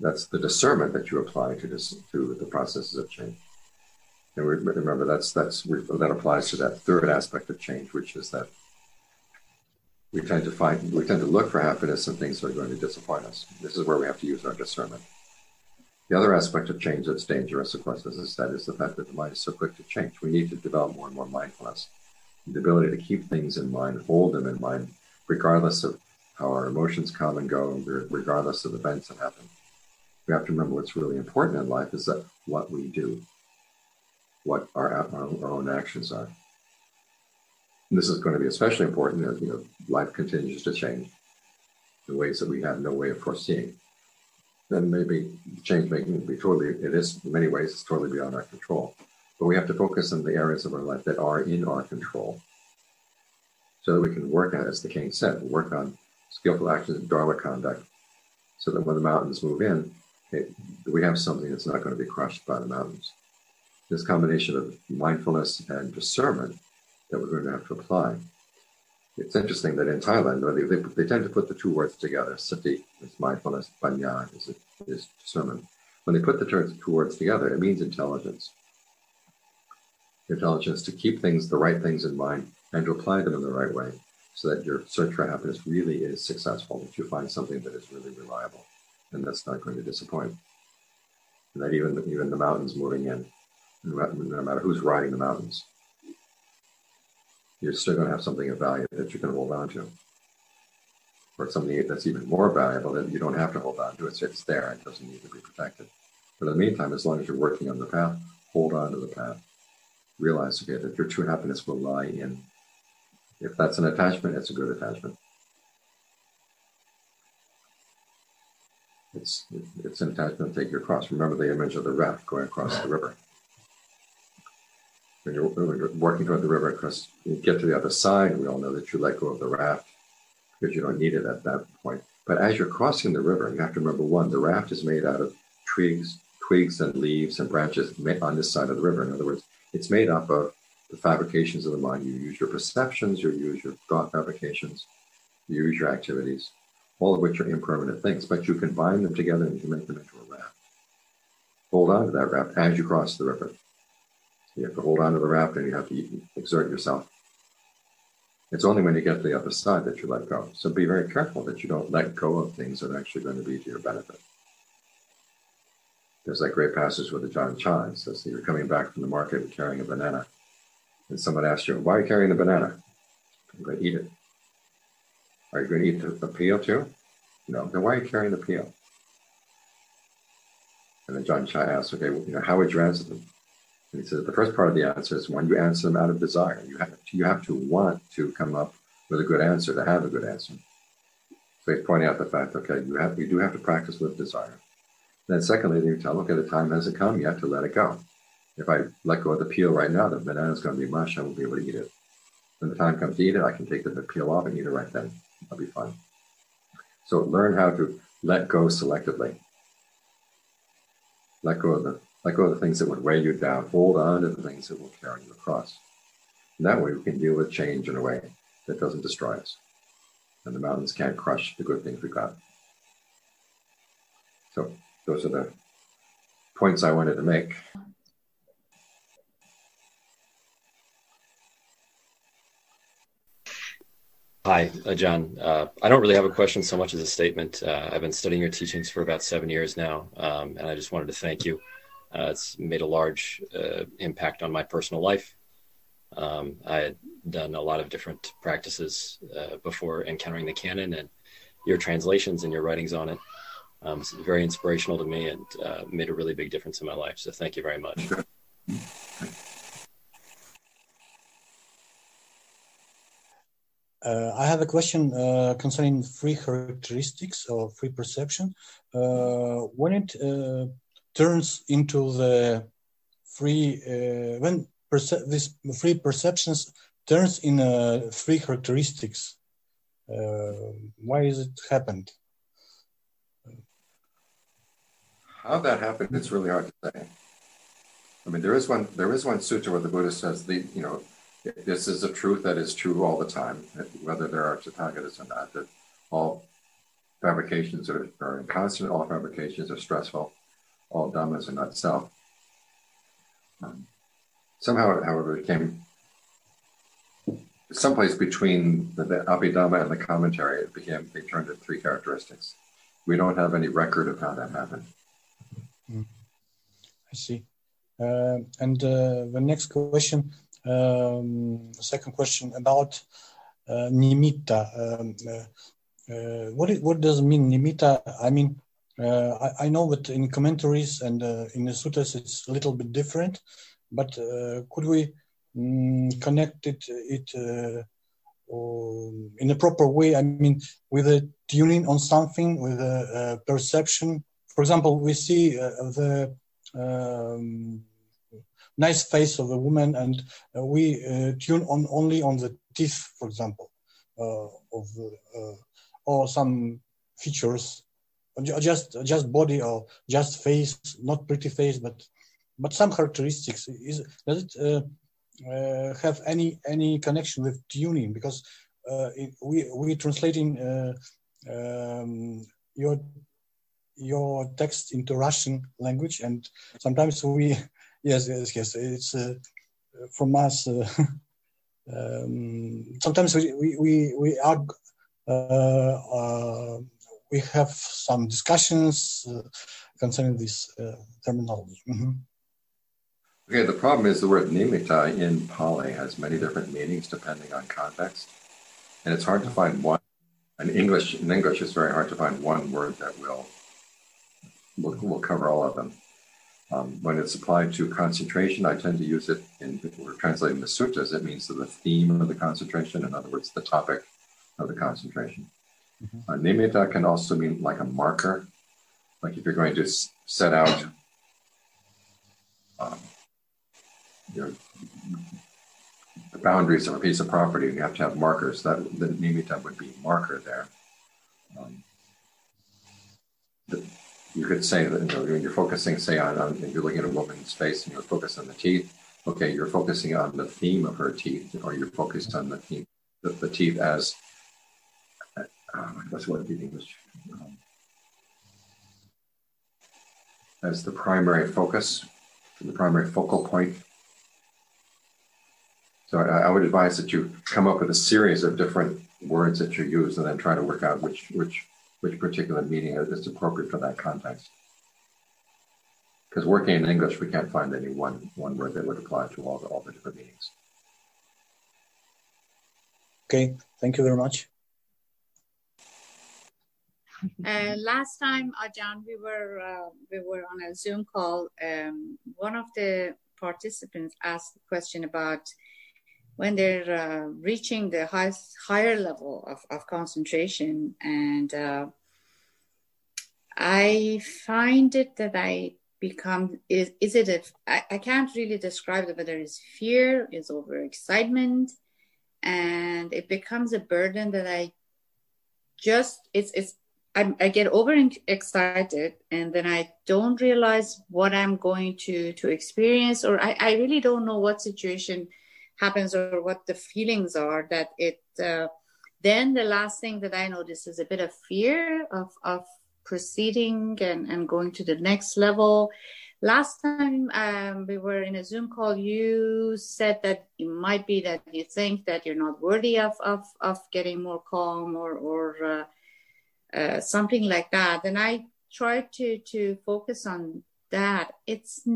that's the discernment that you apply to this to the processes of change. And we, remember that's that's that applies to that third aspect of change, which is that we tend to find we tend to look for happiness in things that are going to disappoint us. This is where we have to use our discernment. The other aspect of change that's dangerous, of course, as I said, is the fact that the mind is so quick to change. We need to develop more and more mindfulness, the ability to keep things in mind, hold them in mind, regardless of how our emotions come and go, regardless of events that happen. We have to remember what's really important in life is that what we do, what our, our, our own actions are. And this is going to be especially important as you know life continues to change in ways that we have no way of foreseeing. Then maybe change making will be totally it is in many ways it's totally beyond our control. But we have to focus on the areas of our life that are in our control. So that we can work as the king said, work on skillful actions, and dharma conduct, so that when the mountains move in, it, we have something that's not going to be crushed by the mountains. This combination of mindfulness and discernment that we're going to have to apply. It's interesting that in Thailand, they, they, they tend to put the two words together. Sati is mindfulness, panya is, is discernment. When they put the two words together, it means intelligence. Intelligence to keep things, the right things in mind, and to apply them in the right way so that your search for happiness really is successful, that you find something that is really reliable and that's not going to disappoint. And that even, even the mountains moving in, no matter who's riding the mountains, you're still going to have something of value that you can hold on to. Or something that's even more valuable that you don't have to hold on to. It's, it's there. It doesn't need to be protected. But in the meantime, as long as you're working on the path, hold on to the path. Realize, okay, that your true happiness will lie in. If that's an attachment, it's a good attachment. It's, it's an attachment take you across. Remember the image of the raft going across the river when you're, when you're working toward the river, because you get to the other side, we all know that you let go of the raft because you don't need it at that point. But as you're crossing the river, you have to remember one, the raft is made out of twigs, twigs and leaves and branches on this side of the river. In other words, it's made up of the fabrications of the mind. You use your perceptions, you use your thought fabrications, you use your activities, all of which are impermanent things, but you can bind them together and you make them into a raft. Hold on to that raft as you cross the river. You have to hold on to the raft and you have to exert yourself. It's only when you get to the other side that you let go. So be very careful that you don't let go of things that are actually going to be to your benefit. There's that great passage with the Ajahn Chah. says that you're coming back from the market carrying a banana. And someone asks you, why are you carrying the banana? I'm going to eat it. Are you going to eat the, the peel too? No. Then why are you carrying the peel? And then Ajahn Chah asks, okay, well, you know, how would you answer them? And he says the first part of the answer is when you answer them out of desire. You have to, you have to want to come up with a good answer to have a good answer. So he's pointing out the fact, okay, you have you do have to practice with desire. Then secondly, you tell, okay, the time hasn't come yet to let it go. If I let go of the peel right now, the banana is going to be mush. I won't be able to eat it. When the time comes to eat it, I can take the peel off and eat it right then. I'll be fine. So learn how to let go selectively. Let go of the let go of the things that would weigh you down. Hold on to the things that will carry you across. And that way we can deal with change in a way that doesn't destroy us. And the mountains can't crush the good things we got. So those are the points I wanted to make. Hi, uh, John. Uh, I don't really have a question so much as a statement. Uh, I've been studying your teachings for about seven years now, um, and I just wanted to thank you uh, it's made a large uh, impact on my personal life. Um, I had done a lot of different practices uh, before encountering the canon, and your translations and your writings on it um, it's very inspirational to me and made a really big difference in my life. So thank you very much. Uh, I have a question uh, concerning free characteristics or free perception. Uh, when it uh, turns into the free uh, when this free perceptions turns in uh, free characteristics. Why is it happened? How that happened, it's really hard to say. I mean, there is one there is one sutta where the Buddha says the you know this is a truth that is true all the time, whether there are Tathagatas or not. That all fabrications are, are constant, all fabrications are stressful, all dhammas are not self. Um, somehow, however, it came someplace between the, the Abhidhamma and the commentary. It became they turned to three characteristics. We don't have any record of how that happened. Mm. I see. Uh, and uh, the next question, um, second question about uh, nimitta. Um, uh, uh, what it, what does it mean nimitta? I mean, uh, I, I, know that in commentaries and in the sutras it's a little bit different, but could we um, connect it, it in a proper way? I mean, with a tuning on something, with a, a perception. For example, we see the um, nice face of a woman and uh, we uh, tune on only on the teeth for example uh, of uh, or some features. Just just body or just face not pretty face but but some characteristics. Is does it uh, uh, have any any connection with tuning? Because it, we we translating um, your your text into Russian language, and sometimes we, yes, yes, yes, it's uh, from us. Uh, [laughs] um, sometimes we we we, we are uh, uh we have some discussions uh, concerning this uh, terminology. Mm-hmm. Okay, the problem is the word nimitta in Pali has many different meanings depending on context, and it's hard to find one. In English, in English, it's very hard to find one word that will We'll, we'll cover all of them. Um, when it's applied to concentration, I tend to use it in, we're translating the suttas, it means the theme of the concentration, in other words, the topic of the concentration. Mm-hmm. Uh, nimitta can also mean like a marker, like if you're going to s- set out um, your, the boundaries of a piece of property, you have to have markers. That the nimitta would be marker there. Um, the, you could say that you know, when you're focusing, say, on, on you're looking at a woman's face and you're focused on the teeth. Okay, you're focusing on the theme of her teeth, or you're focused on the theme, the, the teeth as uh, that's what the English um, as the primary focus, the primary focal point. So I, I, would advise that you come up with a series of different words that you use, and then try to work out which which which particular meaning is appropriate for that context. Because working in English, we can't find any one, one word that would apply to all the, all the different meanings. Okay, thank you very much. Uh, last time, John, we were uh, we were on a Zoom call. Um, one of the participants asked a question about when they're uh, reaching the high, higher level of, of concentration. And uh, I find it that I become, is, is it, a, I, I can't really describe it, whether it's fear, is over excitement, and it becomes a burden that I just, it's, it's, I, I get over excited and then I don't realize what I'm going to to experience or I, I really don't know what situation happens or what the feelings are that it uh, then the last thing that i notice is a bit of fear of of proceeding and, and going to the next level. Last time um, we were in a zoom call you said that it might be that you think that you're not worthy of of, of getting more calm or or uh, uh, something like that. And i tried to to focus on that. It's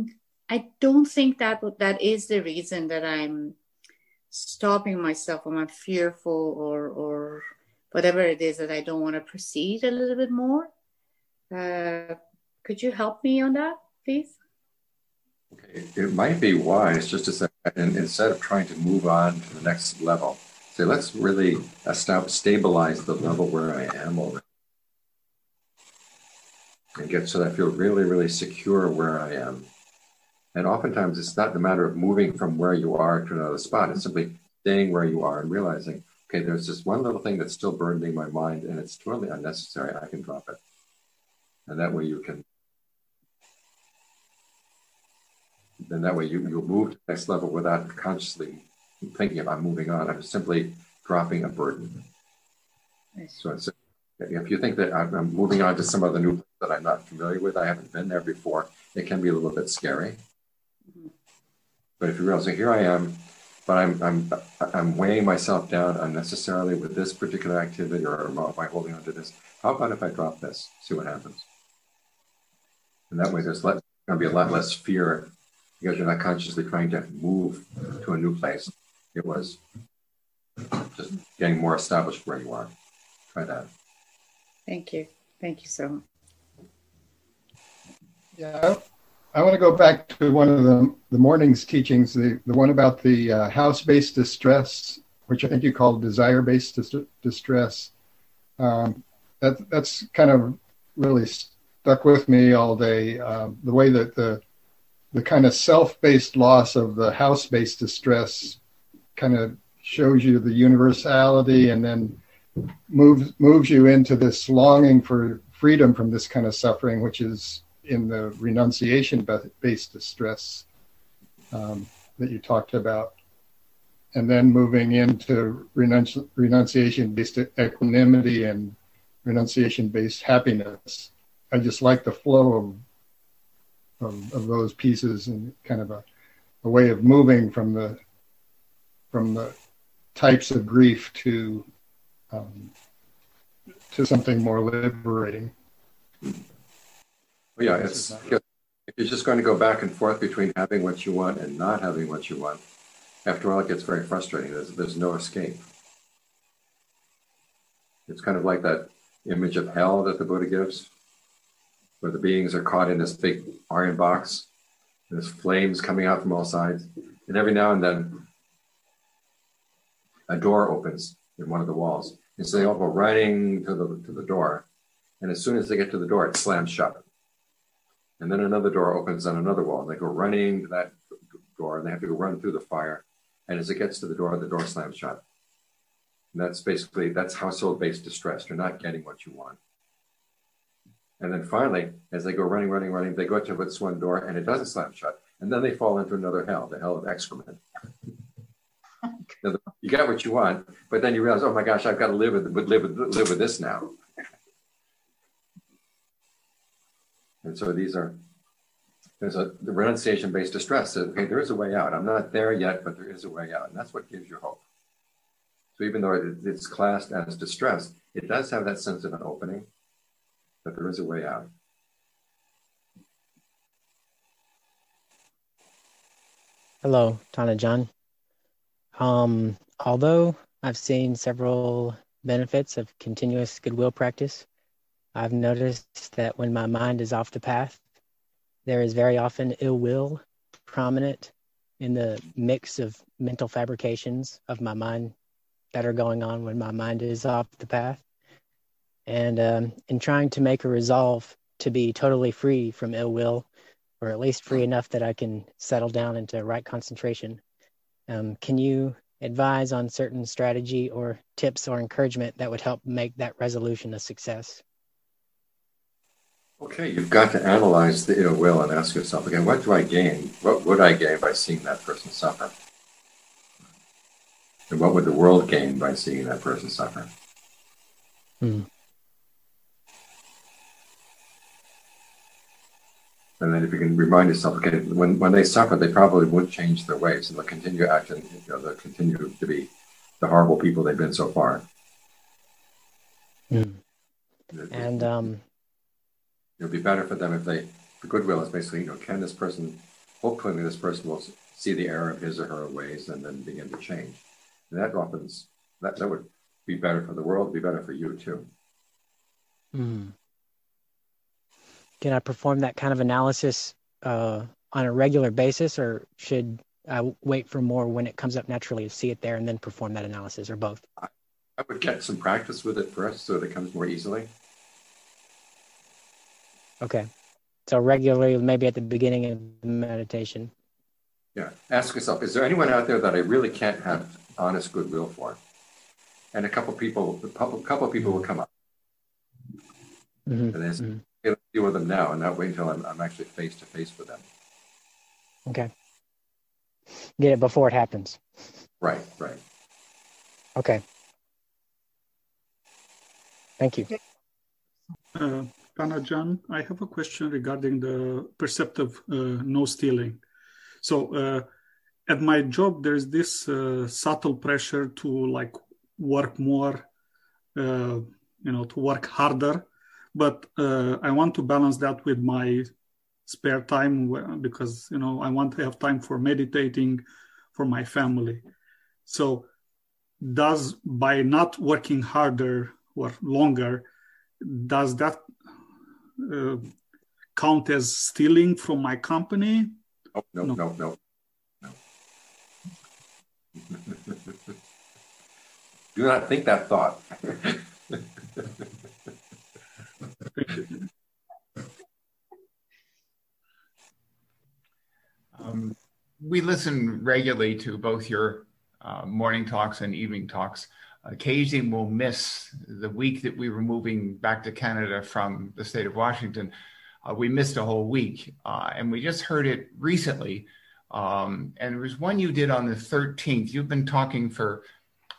i don't think that that is the reason that i'm stopping myself when I'm fearful or or whatever it is that I don't want to proceed a little bit more. Uh, could you help me on that, please? Okay, it might be wise just to say, and instead of trying to move on to the next level, say, let's really stabilize the level where I am already. And get so that I feel really, really secure where I am and oftentimes it's not the matter of moving from where you are to another spot. It's simply staying where you are and realizing, okay, there's this one little thing that's still burdening my mind and it's totally unnecessary. I can drop it. And that way you can then that way you, you'll move to the next level without consciously thinking about moving on. I'm simply dropping a burden. Nice. So it's, if you think that I'm, I'm moving on to some other new place that I'm not familiar with, I haven't been there before, it can be a little bit scary. Mhm. But if you realize, so here I am, but I'm, I'm, I'm weighing myself down unnecessarily with this particular activity or am I holding on to this? How about if I drop this, see what happens? And that way there's going to be a lot less fear because you're not consciously trying to move to a new place. It was just getting more established where you are. Try that. Thank you. Thank you so much. Yeah, I, want to go back to one of the, the morning's teachings, the, the one about the uh, house based distress, which I think you called desire based dis- distress. Um, that, that's kind of really stuck with me all day. Um, the way that the, the kind of self based loss of the house based distress kind of shows you the universality and then moves moves you into this longing for freedom from this kind of suffering, which is in the renunciation based distress um, that you talked about, and then moving into renunci- renunciation based equanimity and renunciation based happiness. I just like the flow of, of, of those pieces and kind of a, a way of moving from the from the types of grief to um, to something more liberating. Yeah, it's you're just going to go back and forth between having what you want and not having what you want, after all, it gets very frustrating. There's, there's no escape. It's kind of like that image of hell that the Buddha gives, where the beings are caught in this big iron box. There's flames coming out from all sides. And every now and then, a door opens in one of the walls. And so they all go running to the, to the door. And as soon as they get to the door, it slams shut. And then another door opens on another wall. And they go running to that door and they have to go run through the fire. And as it gets to the door, the door slams shut. And that's basically, that's household based distress. You're not getting what you want. And then finally, as they go running, running, running, they go to this one door and it doesn't slam shut. And then they fall into another hell, the hell of excrement. [laughs] you get what you want, but then you realize, oh my gosh, I've got to live with live with live with this now. And so these are there's a the renunciation based distress. So, okay, there is a way out. I'm not there yet, but there is a way out, and that's what gives you hope. So even though it, it's classed as distress, it does have that sense of an opening, that there is a way out. Hello, Tana John. Um, although I've seen several benefits of continuous goodwill practice, I've noticed that when my mind is off the path, there is very often ill will prominent in the mix of mental fabrications of my mind that are going on when my mind is off the path. And um, in trying to make a resolve to be totally free from ill will, or at least free enough that I can settle down into right concentration, um, can you advise on certain strategy or tips or encouragement that would help make that resolution a success? Okay, you've got to analyze the ill will and ask yourself again, what do I gain? What would I gain by seeing that person suffer? And what would the world gain by seeing that person suffer? Hmm. And then if you can remind yourself, okay, when, when they suffer, they probably would change their ways and they'll continue acting, you know, they'll continue to be the horrible people they've been so far. Hmm. And um, it would be better for them if they, the goodwill is basically, you know, can this person, hopefully this person will see the error of his or her ways and then begin to change. And that often, that, that would be better for the world, be better for you too. hmm. can I perform that kind of analysis uh, on a regular basis, or should I wait for more when it comes up naturally to see it there and then perform that analysis, or both? I would get some practice with it first so that it comes more easily. Okay. So regularly, maybe at the beginning of the meditation. Yeah. Ask yourself, is there anyone out there that I really can't have honest goodwill for? And a couple people, a couple, couple people will come up. Mhm, And then mhm. okay, let's deal with them now and not wait until I'm, I'm actually face to face with them. Okay. Get it before it happens. Right, right. Okay. Thank you. Uh, John, I have a question regarding the perceptive uh, no stealing. So, uh, at my job, there's this uh, subtle pressure to like work more, you know, to work harder. But I want to balance that with my spare time because you know I want to have time for meditating, for my family. So, does by not working harder or longer, does that uh, count as stealing from my company? Oh, no, no, no, no. no. [laughs] Do not think that thought. [laughs] um, we listen regularly to both your uh, morning talks and evening talks. Occasionally, we'll miss the week that we were moving back to Canada from the state of Washington. Uh, we missed a whole week, uh, and we just heard it recently. Um, and there was one you did on the 13th. You've been talking for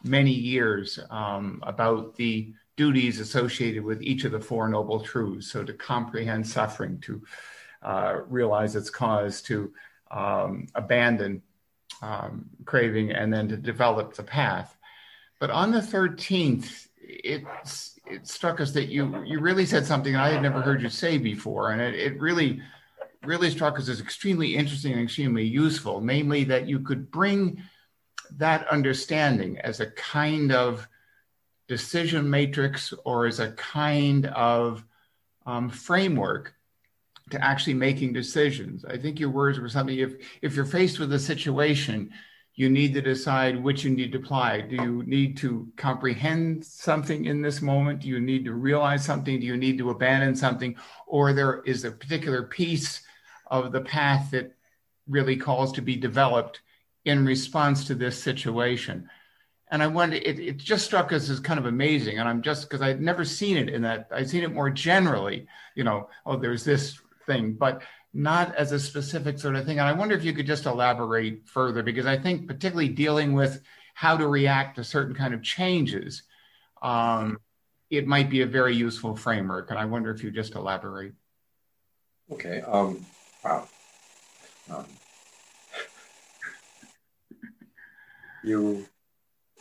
many years um, about the duties associated with each of the Four Noble Truths. So, to comprehend suffering, to uh, realize its cause, to um, abandon um, craving, and then to develop the path. But on the 13th, it, it struck us that you, you really said something I had never heard you say before. And it, it really, really struck us as extremely interesting and extremely useful, namely that you could bring that understanding as a kind of decision matrix or as a kind of um, framework to actually making decisions. I think your words were something if if you're faced with a situation, you need to decide which you need to apply. Do you need to comprehend something in this moment? Do you need to realize something? Do you need to abandon something? Or there is a particular piece of the path that really calls to be developed in response to this situation? And I wonder, it, it just struck us as kind of amazing. And I'm just, because I'd never seen it in that, I'd seen it more generally, you know, oh, there's this thing. But not as a specific sort of thing. And I wonder if you could just elaborate further, because I think particularly dealing with how to react to certain kind of changes, um, it might be a very useful framework. And I wonder if you just elaborate. Okay. Um, wow. Um, [laughs] you,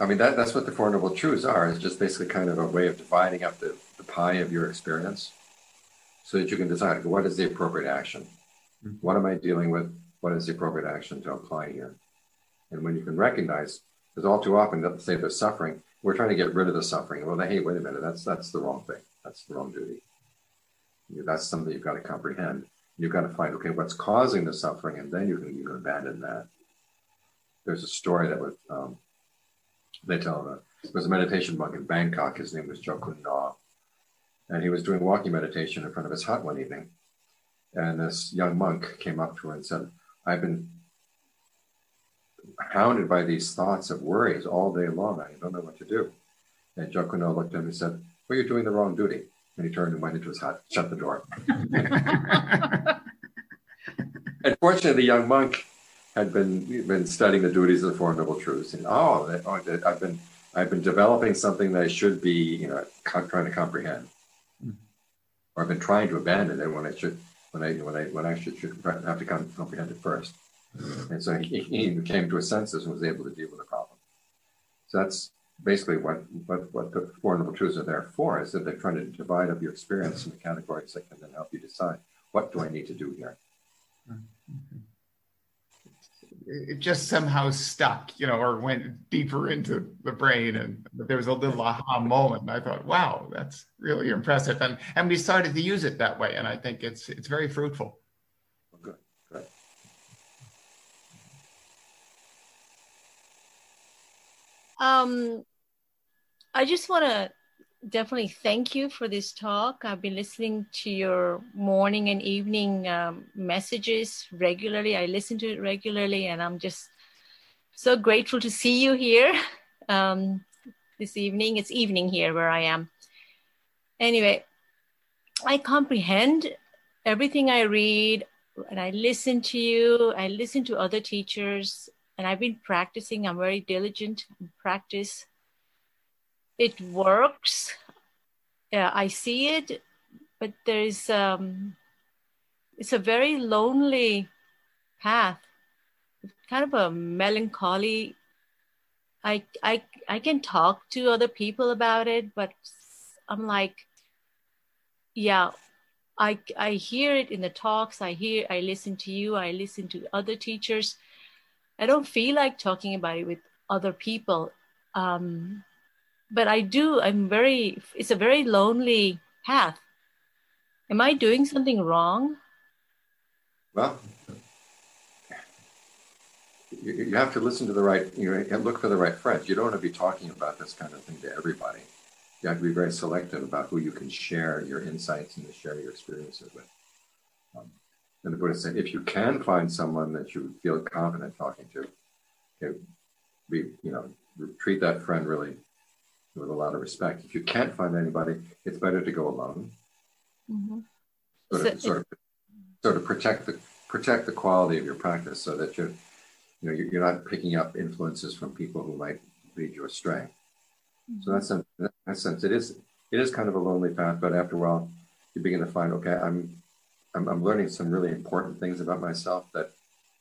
I mean, that, that's what the Four Noble Truths are. It's just basically kind of a way of dividing up the, the pie of your experience so that you can decide what is the appropriate action what am I dealing with? What is the appropriate action to apply here? And when you can recognize, because all too often, let's say there's suffering, we're trying to get rid of the suffering. Well, hey, wait a minute, that's that's the wrong thing. That's the wrong duty. That's something you've got to comprehend. You've got to find, okay, what's causing the suffering, and then you can you can abandon that. There's a story that was um, they tell. Uh, there was a meditation monk in Bangkok. His name was Chao Khun Nor, and he was doing walking meditation in front of his hut one evening and this young monk came up to her and said, I've been hounded by these thoughts of worries all day long. I don't know what to do. And Chao Khun Nor looked at him and said, Well, you're doing the wrong duty. And he turned and went into his hut, shut the door. [laughs] Unfortunately, the young monk had been been studying the duties of the Four Noble Truths, and oh, oh I've been I've been developing something that I should be, you know, trying to comprehend, mm-hmm. or I've been trying to abandon it when I should when I I I should, should have to comprehend it first. And so he, he came to his senses and was able to deal with the problem. So that's basically what what what the four noble truths are there for is that they're trying to divide up your experience into categories that can then help you decide what do I need to do here. Mm-hmm it just somehow stuck, you know, or went deeper into the brain. And there was a little aha moment. And I thought, wow, that's really impressive. And and we started to use it that way. And I think it's it's very fruitful. Good, good. Um, I just want to definitely thank you for this talk. I've been listening to your morning and evening um, messages regularly. I listen to it regularly, and I'm just so grateful to see you here [laughs] um, this evening. It's evening here where I am. Anyway, I comprehend everything I read. and I listen to you. I listen to other teachers, and I've been practicing. I'm very diligent in practice. It works. Yeah, I see it, but there's um, it's a very lonely path, kind of a melancholy. I I I can talk to other people about it, but I'm like, yeah, I I hear it in the talks. I hear I listen to you. I listen to other teachers. I don't feel like talking about it with other people. Um, but I do. I'm very. It's a very lonely path. Am I doing something wrong? Well, you, you have to listen to the right. You know, look for the right friends. You don't want to be talking about this kind of thing to everybody. You have to be very selective about who you can share your insights and share your experiences with. Um, and the Buddha said, if you can find someone that you feel confident talking to, know, be, you know, treat that friend really with a lot of respect. If you can't find anybody, it's better to go alone. Mm-hmm. Sort, of, so sort, of, sort of protect the protect the quality of your practice so that you're, you know, you're not picking up influences from people who might lead you astray. Mm-hmm. So that's in that sense, it is it is kind of a lonely path. But after a while, you begin to find, okay, I'm I'm, I'm learning some really important things about myself that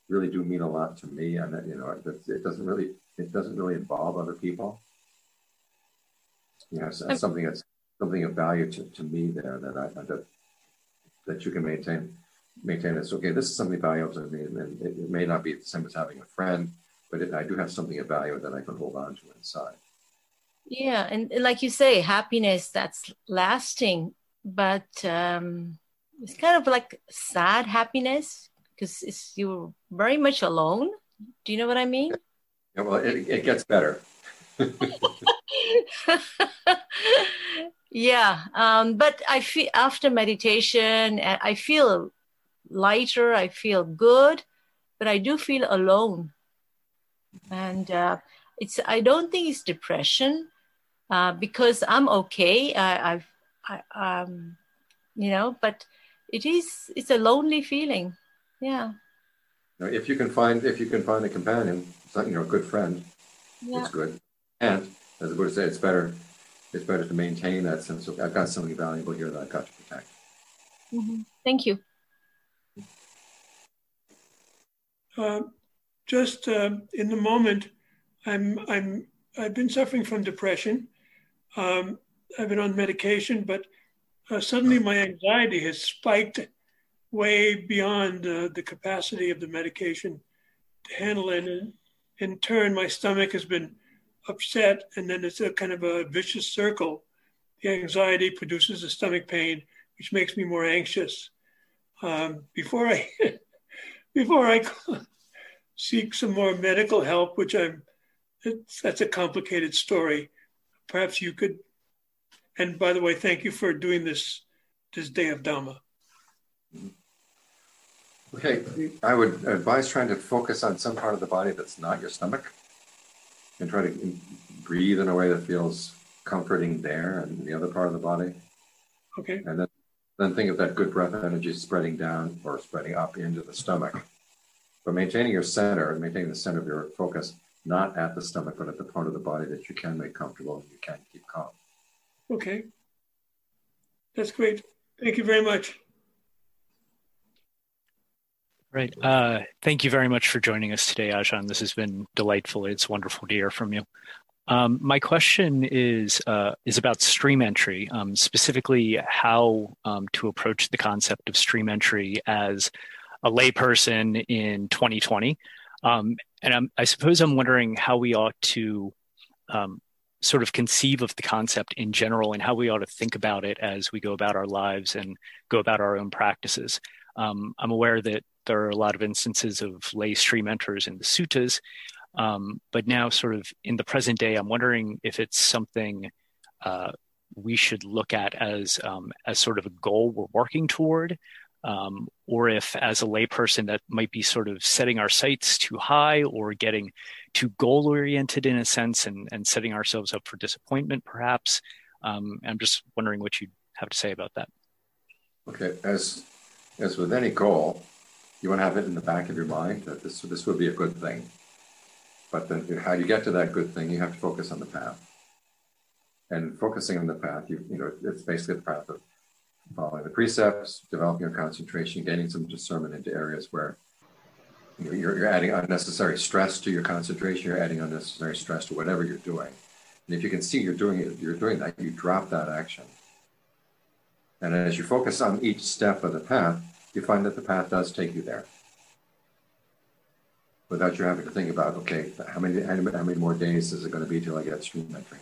really do mean a lot to me, and that, you know, it doesn't really it doesn't really involve other people you know, something that's something of value to, to me there that I that that you can maintain maintain this. Okay, this is something valuable to me, and it, it may not be the same as having a friend, but it, I do have something of value that I can hold on to inside. Yeah, and like you say, happiness that's lasting, but um, it's kind of like sad happiness because it's you're very much alone. Do you know what I mean? Yeah, well, it, it gets better. Yeah, um, but I feel after meditation, I feel lighter. I feel good, but I do feel alone, and uh, it's. I don't think it's depression uh, because I'm okay. I, I've, I, um, you know, but it is. It's a lonely feeling. Yeah. If you can find, if you can find a companion, you know, a good friend, yeah. it's good. And as the Buddha said, it's better it's better to maintain that sense of I've got something valuable here that I've got to protect. Mm-hmm. Thank you. Uh, just uh, in the moment, I'm I'm I've been suffering from depression. Um, I've been on medication, but uh, suddenly my anxiety has spiked way beyond uh, the capacity of the medication to handle it. And in turn, my stomach has been upset, and then it's a kind of a vicious circle. The anxiety produces a stomach pain, which makes me more anxious. Um, before I [laughs] before I [laughs] seek some more medical help, which I'm that's a complicated story. Perhaps you could. And by the way, thank you for doing this this day of Dhamma. Okay, I would advise trying to focus on some part of the body that's not your stomach and try to breathe in a way that feels comforting there and the other part of the body. Okay. And then, then think of that good breath energy spreading down or spreading up into the stomach. But maintaining your center and maintaining the center of your focus, not at the stomach, but at the part of the body that you can make comfortable and you can keep calm. Okay. That's great. Thank you very much. Right. Uh, thank you very much for joining us today, Ajahn. This has been delightful. It's wonderful to hear from you. Um, my question is uh, is about stream entry, um, specifically how um, to approach the concept of stream entry as a layperson in 2020. Um, and I'm, i suppose I'm wondering how we ought to um, sort of conceive of the concept in general and how we ought to think about it as we go about our lives and go about our own practices. Um, I'm aware that there are a lot of instances of lay stream enters in the suttas. Um, but now, sort of in the present day, I'm wondering if it's something uh, we should look at as um, as sort of a goal we're working toward, um, or if, as a layperson, that might be sort of setting our sights too high or getting too goal oriented in a sense, and and setting ourselves up for disappointment, perhaps. Um, I'm just wondering what you have to say about that. Okay, as as with any goal, you want to have it in the back of your mind that this this would be a good thing. But then how you get to that good thing, you have to focus on the path. And focusing on the path, you you know, it's basically the path of following the precepts, developing your concentration, gaining some discernment into areas where you're, you're adding unnecessary stress to your concentration, you're adding unnecessary stress to whatever you're doing. And if you can see you're doing it, you're doing that, you drop that action. And as you focus on each step of the path, you find that the path does take you there. Without you having to think about, okay, how many how many more days is it going to be till I get stream entry?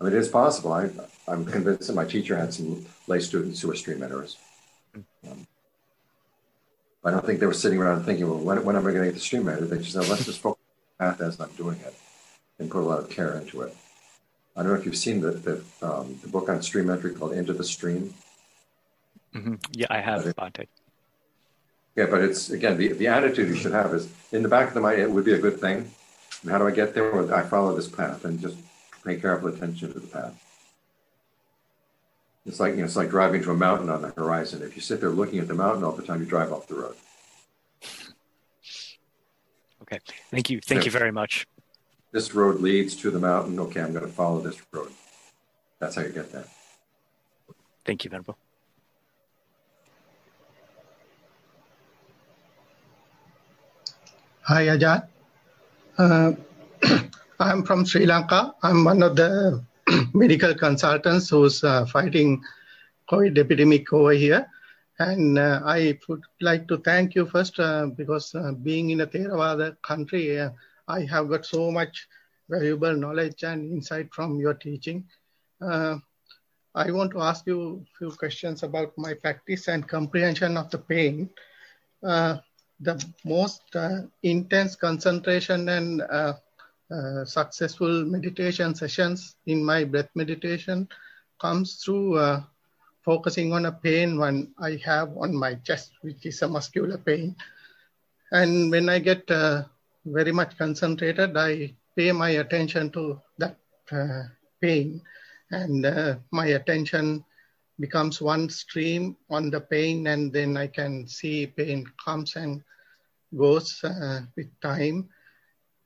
I mean, it is possible. I, I'm convinced that my teacher had some lay students who were stream enters. Um, I don't think they were sitting around thinking, well, when, when am I going to get the stream enter? They just said, let's just focus on the path as I'm doing it and put a lot of care into it. I don't know if you've seen the the, um, the book on stream entry called Into the Stream. Mm-hmm. Yeah, I have, Bhante. Yeah, but it's again the, the attitude you should have is in the back of the mind it would be a good thing. And how do I get there? Well, I follow this path and just pay careful attention to the path. It's like you know, it's like driving to a mountain on the horizon. If you sit there looking at the mountain all the time, you drive off the road. Okay, thank you, thank yeah. you very much this road leads to the mountain. Okay, I'm going to follow this road. That's how you get there. Thank you, Venerable. Hi, Ajahn. Uh, [clears throat] I'm from Sri Lanka. I'm one of the [clears throat] medical consultants who's uh, fighting COVID epidemic over here. And uh, I would like to thank you first uh, because uh, being in a Theravada country, uh, I have got so much valuable knowledge and insight from your teaching. I want to ask you a few questions about my practice and comprehension of the pain. Uh, the most uh, intense concentration and uh, uh, successful meditation sessions in my breath meditation comes through uh, focusing on a pain when I have on my chest, which is a muscular pain. And when I get very much concentrated, I pay my attention to that uh, pain, and uh, my attention becomes one stream on the pain, and then I can see pain comes and goes uh, with time,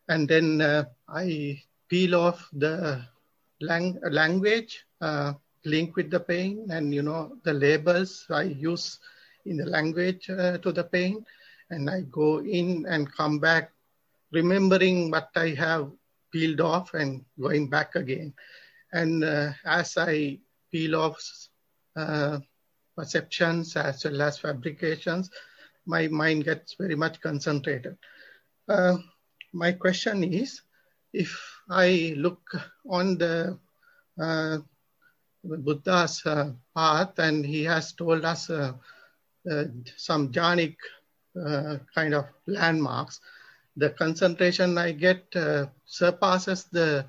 and then uh, I peel off the lang- language uh, link with the pain, and you know the labels I use in the language uh, to the pain, and I go in and come back remembering what I have peeled off and going back again. And uh, as I peel off perceptions as well as fabrications, my mind gets very much concentrated. Uh, my question is, if I look on the uh, Buddha's uh, path and he has told us uh, some jhanic kind of landmarks, the concentration I get uh, surpasses the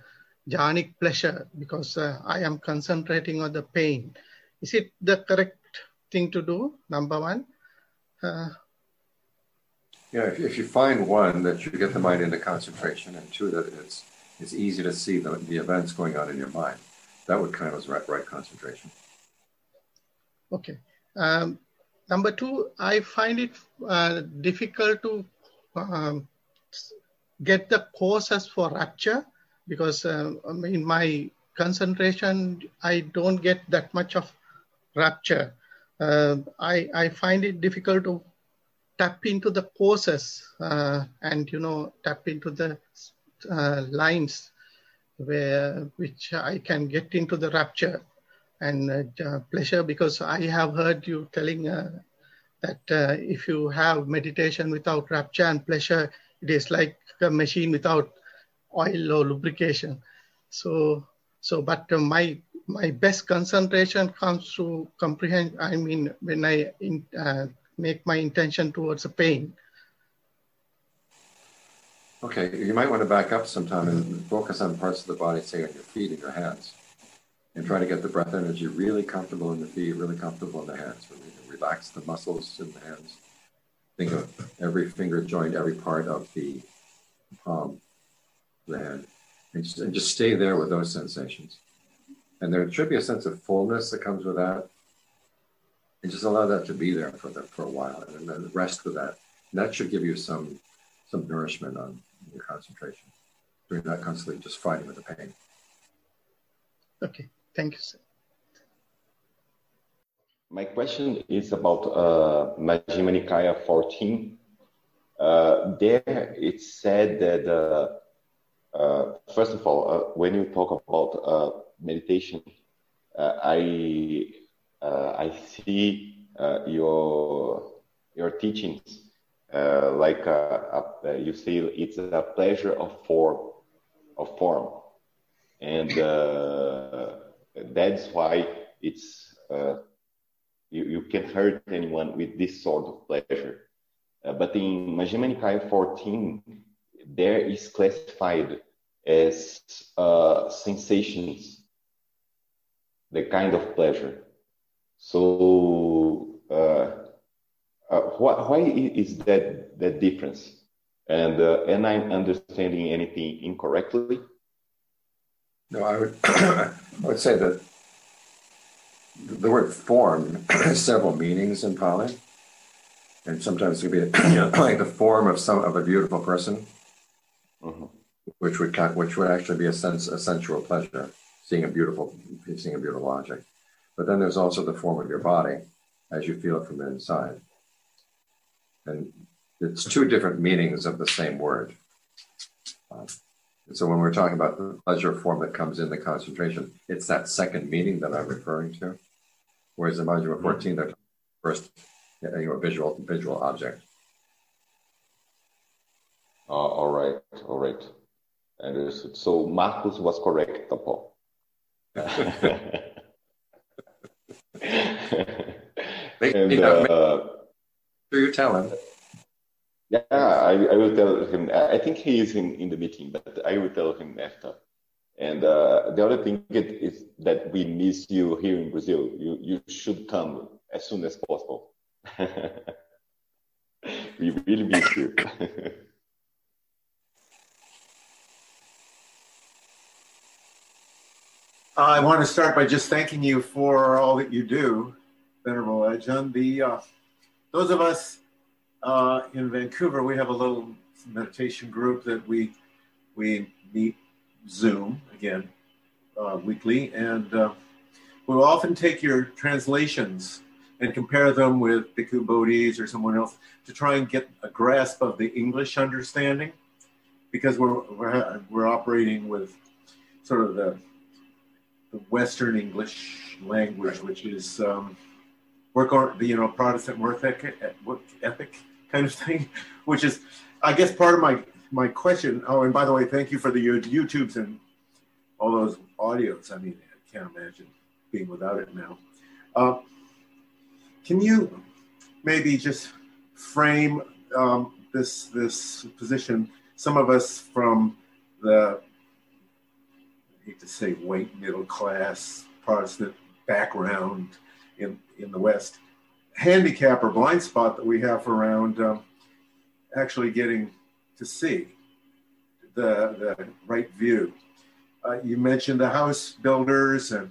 jhanic pleasure because uh, I am concentrating on the pain. Is it the correct thing to do? Number one. Uh, yeah, if, if you find one that you get the mind into concentration, and two that it's it's easy to see the, the events going on in your mind, that would kind of right, right concentration. Okay. Um, number two, I find it uh, difficult to um, get the causes for rapture because uh, in my concentration, I don't get that much of rapture. Uh, I, I find it difficult to tap into the causes uh, and, you know, tap into the uh, lines where which I can get into the rapture and uh, pleasure because I have heard you telling uh, that if you have meditation without rapture and pleasure, it is like a machine without oil or lubrication. So, so but uh, my my best concentration comes to comprehend. I mean, when I in, uh, make my intention towards the pain. Okay, you might want to back up sometime and focus on parts of the body, say on your feet and your hands, and try to get the breath energy really comfortable in the feet, really comfortable in the hands. Relax the muscles in the hands. Think of every finger joint, every part of the palm the hand, and just, and just stay there with those sensations. And there should be a sense of fullness that comes with that. and just allow that to be there for the, for a while, and then rest with that. And that should give you some some nourishment on your concentration. During that constantly just fighting with the pain. Okay, thank you, sir. My question is about uh, Majjhima Nikaya 14. Uh, there it said that, uh, uh first of all, uh, when you talk about uh, meditation, uh, I uh, I see uh, your your teachings like you say it's a pleasure of form, of form, and that's why it's you, you can hurt anyone with this sort of pleasure. Uh, but in Majjhima Nikaya 14, there is classified as uh, sensations, the kind of pleasure. So, uh, uh why, why, is that that difference? And uh, am I understanding anything incorrectly? No, I would [clears throat] I would say that the word form [clears throat] has several meanings in Pali. And sometimes it can be [clears throat] you know, like the form of some of a beautiful person, mm-hmm. which would which would actually be a sense a sensual pleasure, seeing a beautiful seeing a beautiful object. But then there's also the form of your body as you feel it from the inside. And it's two different meanings of the same word. Um, so when we're talking about the pleasure form that comes in the concentration, it's that second meaning that I'm referring to. Whereas in Majjhima 14, they're first you know, visual visual object. Uh, all right, all right. Understood. So Marcus was correct, Tapo. And, uh, you tell him. Yeah, I, I will tell him. I think he is in, in the meeting, but I will tell him after. And uh, the other thing is that we miss you here in Brazil. You you should come as soon as possible. [laughs] we really miss you. [laughs] I want to start by just thanking you for all that you do, Venerable Ajahn. The uh, those of us uh, in Vancouver, we have a little meditation group that we we meet Zoom again uh, weekly, and uh, we'll often take your translations and compare them with Bhikkhu Bodhis or someone else to try and get a grasp of the English understanding, because we're we're, we're operating with sort of the the Western English language, which is um, work on you know Protestant work ethic, work ethic kind of thing, [laughs] which is, I guess, part of my my question. Oh, and by the way, thank you for the YouTubes and all those audios. I mean, I can't imagine being without it now. Uh, can you maybe just frame um, this this position? Some of us from the hate to say white middle class Protestant background in in the West handicap or blind spot that we have around um, actually getting to see the, the right view. Uh, you mentioned the house builders and,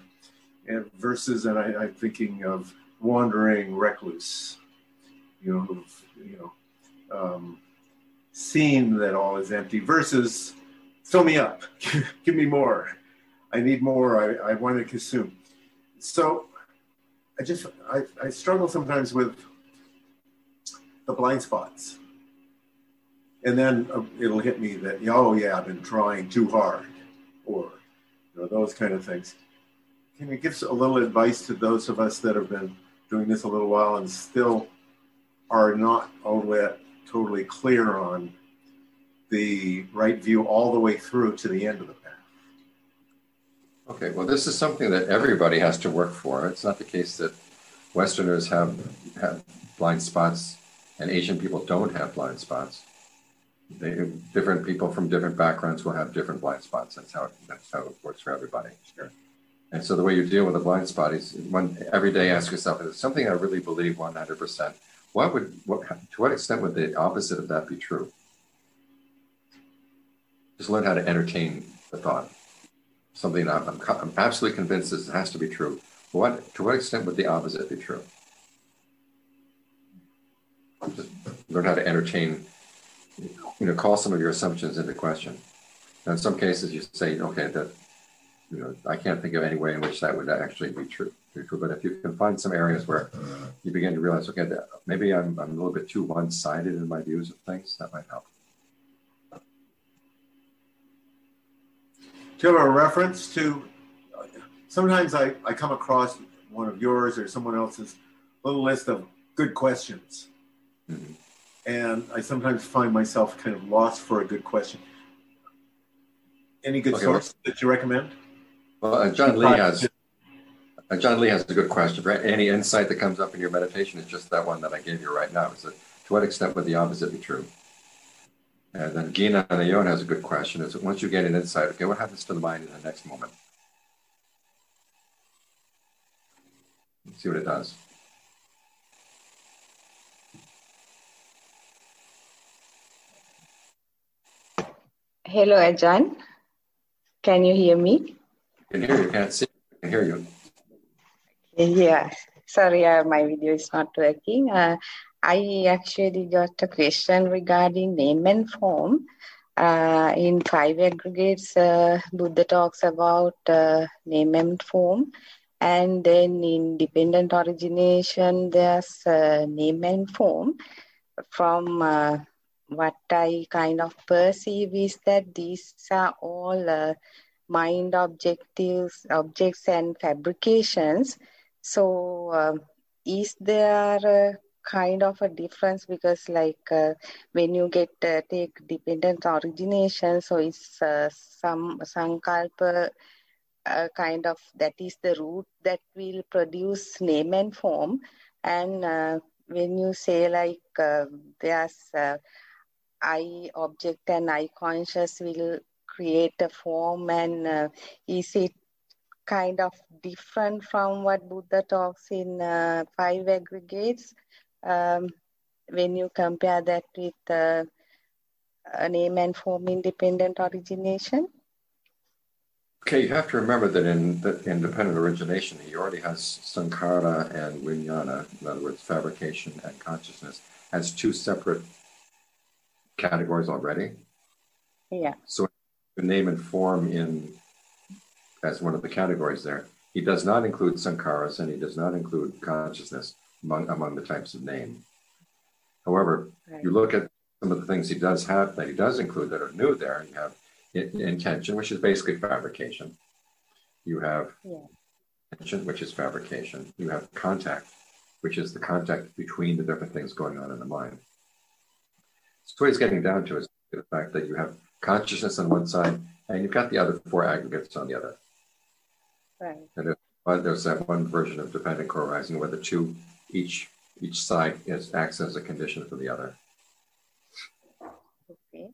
and versus, and I, am thinking of wandering recluse, you know, you know, um, seen that all is empty versus fill me up, [laughs] give me more. I need more. I, I want to consume. So I just I, I struggle sometimes with the blind spots, and then uh, it'll hit me that oh yeah I've been trying too hard, or you know those kind of things. Can you give a little advice to those of us that have been doing this a little while and still are not all that totally clear on the right view all the way through to the end of the Okay, well, this is something that everybody has to work for. It's not the case that Westerners have, have blind spots and Asian people don't have blind spots. They, different people from different backgrounds will have different blind spots. That's how it, that's how it works for everybody. Sure. And so the way you deal with a blind spot is one every day ask yourself: Is it something I really believe one hundred percent? What would what to what extent would the opposite of that be true? Just learn how to entertain the thought something I'm, I'm, I'm absolutely convinced this has to be true. What to what extent would the opposite be true? Just learn how to entertain, you know, call some of your assumptions into question. Now, in some cases, you say, okay, that you know, I can't think of any way in which that would actually be true. Be true. But if you can find some areas where you begin to realize, okay, maybe I'm, I'm a little bit too one-sided in my views of things, that might help. Do you have a reference to? Sometimes I, I come across one of yours or someone else's little list of good questions. Mm-hmm. And I sometimes find myself kind of lost for a good question. Any good okay, source well, that you recommend? Well, uh, Ajahn Lee has uh, Ajahn Lee has a good question. Right? Any insight that comes up in your meditation is just that one that I gave you right now. Is that to what extent would the opposite be true? And then Gina Nayon has a good question. Is that once you get an insight, okay, what happens to the mind in the next moment? Let's see what it does. Hello, Ajahn. Can you hear me? I can hear you. Can't see. I can hear you. Yeah. Sorry, uh, my video is not working. Uh, I actually got a question regarding name and form. Uh, in five aggregates, uh, Buddha talks about uh, name and form. And then in dependent origination, there's uh, name and form. From uh, what I kind of perceive is that these are all uh, mind objectives, objects and fabrications. So, is there kind of a difference because like uh, when you get uh, take dependent origination so it's uh, some sankalpa uh, kind of that is the root that will produce name and form. And uh, when you say like uh, there's eye object and eye conscious will create a form and is it kind of different from what buddha talks in five aggregates um, when you compare that with uh, a name and form independent origination? Okay, you have to remember that in the independent origination, he already has sankhara and vijnana, in other words, fabrication and consciousness, as two separate categories already. Yeah. So name and form in as one of the categories there. He does not include sankharas and he does not include consciousness among, among the types of name. However, right. you look at some of the things he does have that he does include that are new there. You have intention, which is basically fabrication. You have yeah. intention, which is fabrication. You have contact, which is the contact between the different things going on in the mind. So what he's getting down to is the fact that you have consciousness on one side and you've got the other four aggregates on the other. Right. And there's that one version of dependent co-arising where the two each each side is, acts as a condition for the other. Okay.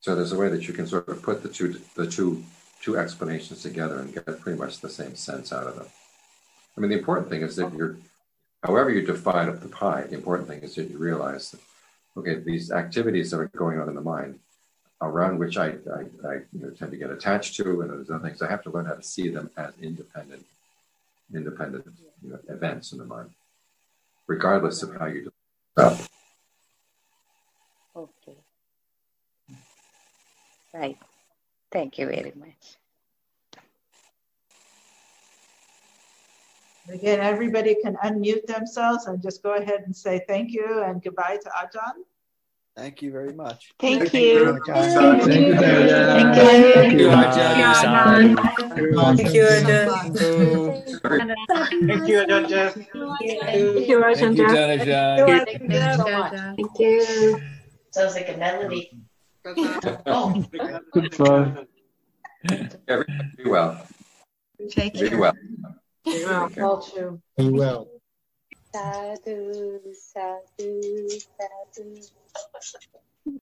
So there's a way that you can sort of put the two the two two explanations together and get pretty much the same sense out of them. I mean, the important thing is that you're, however you divide up the pie, the important thing is that you realize that, okay, these activities that are going on in the mind, around which I, I, I you know, tend to get attached to, and there's other things, I have to learn how to see them as independent, independent you know, events in the mind regardless of how you do it. Okay. Right. Thank you very much. Again, everybody can unmute themselves and just go ahead and say thank you and goodbye to Ajahn. Thank you very much. Thank, Thank you. you. Thank you. Thank you. Thank you. Thank you, Thank you, Ajahn. Thank you, Ajahn. Thank you, Ajahn. Thank you, Ajahn. Thank you so much. Thank you. Sounds like a melody. oh. Goodbye. Everybody be well. Take Be well. Be well. All true. Be well. Sadhu, sadhu, sadhu.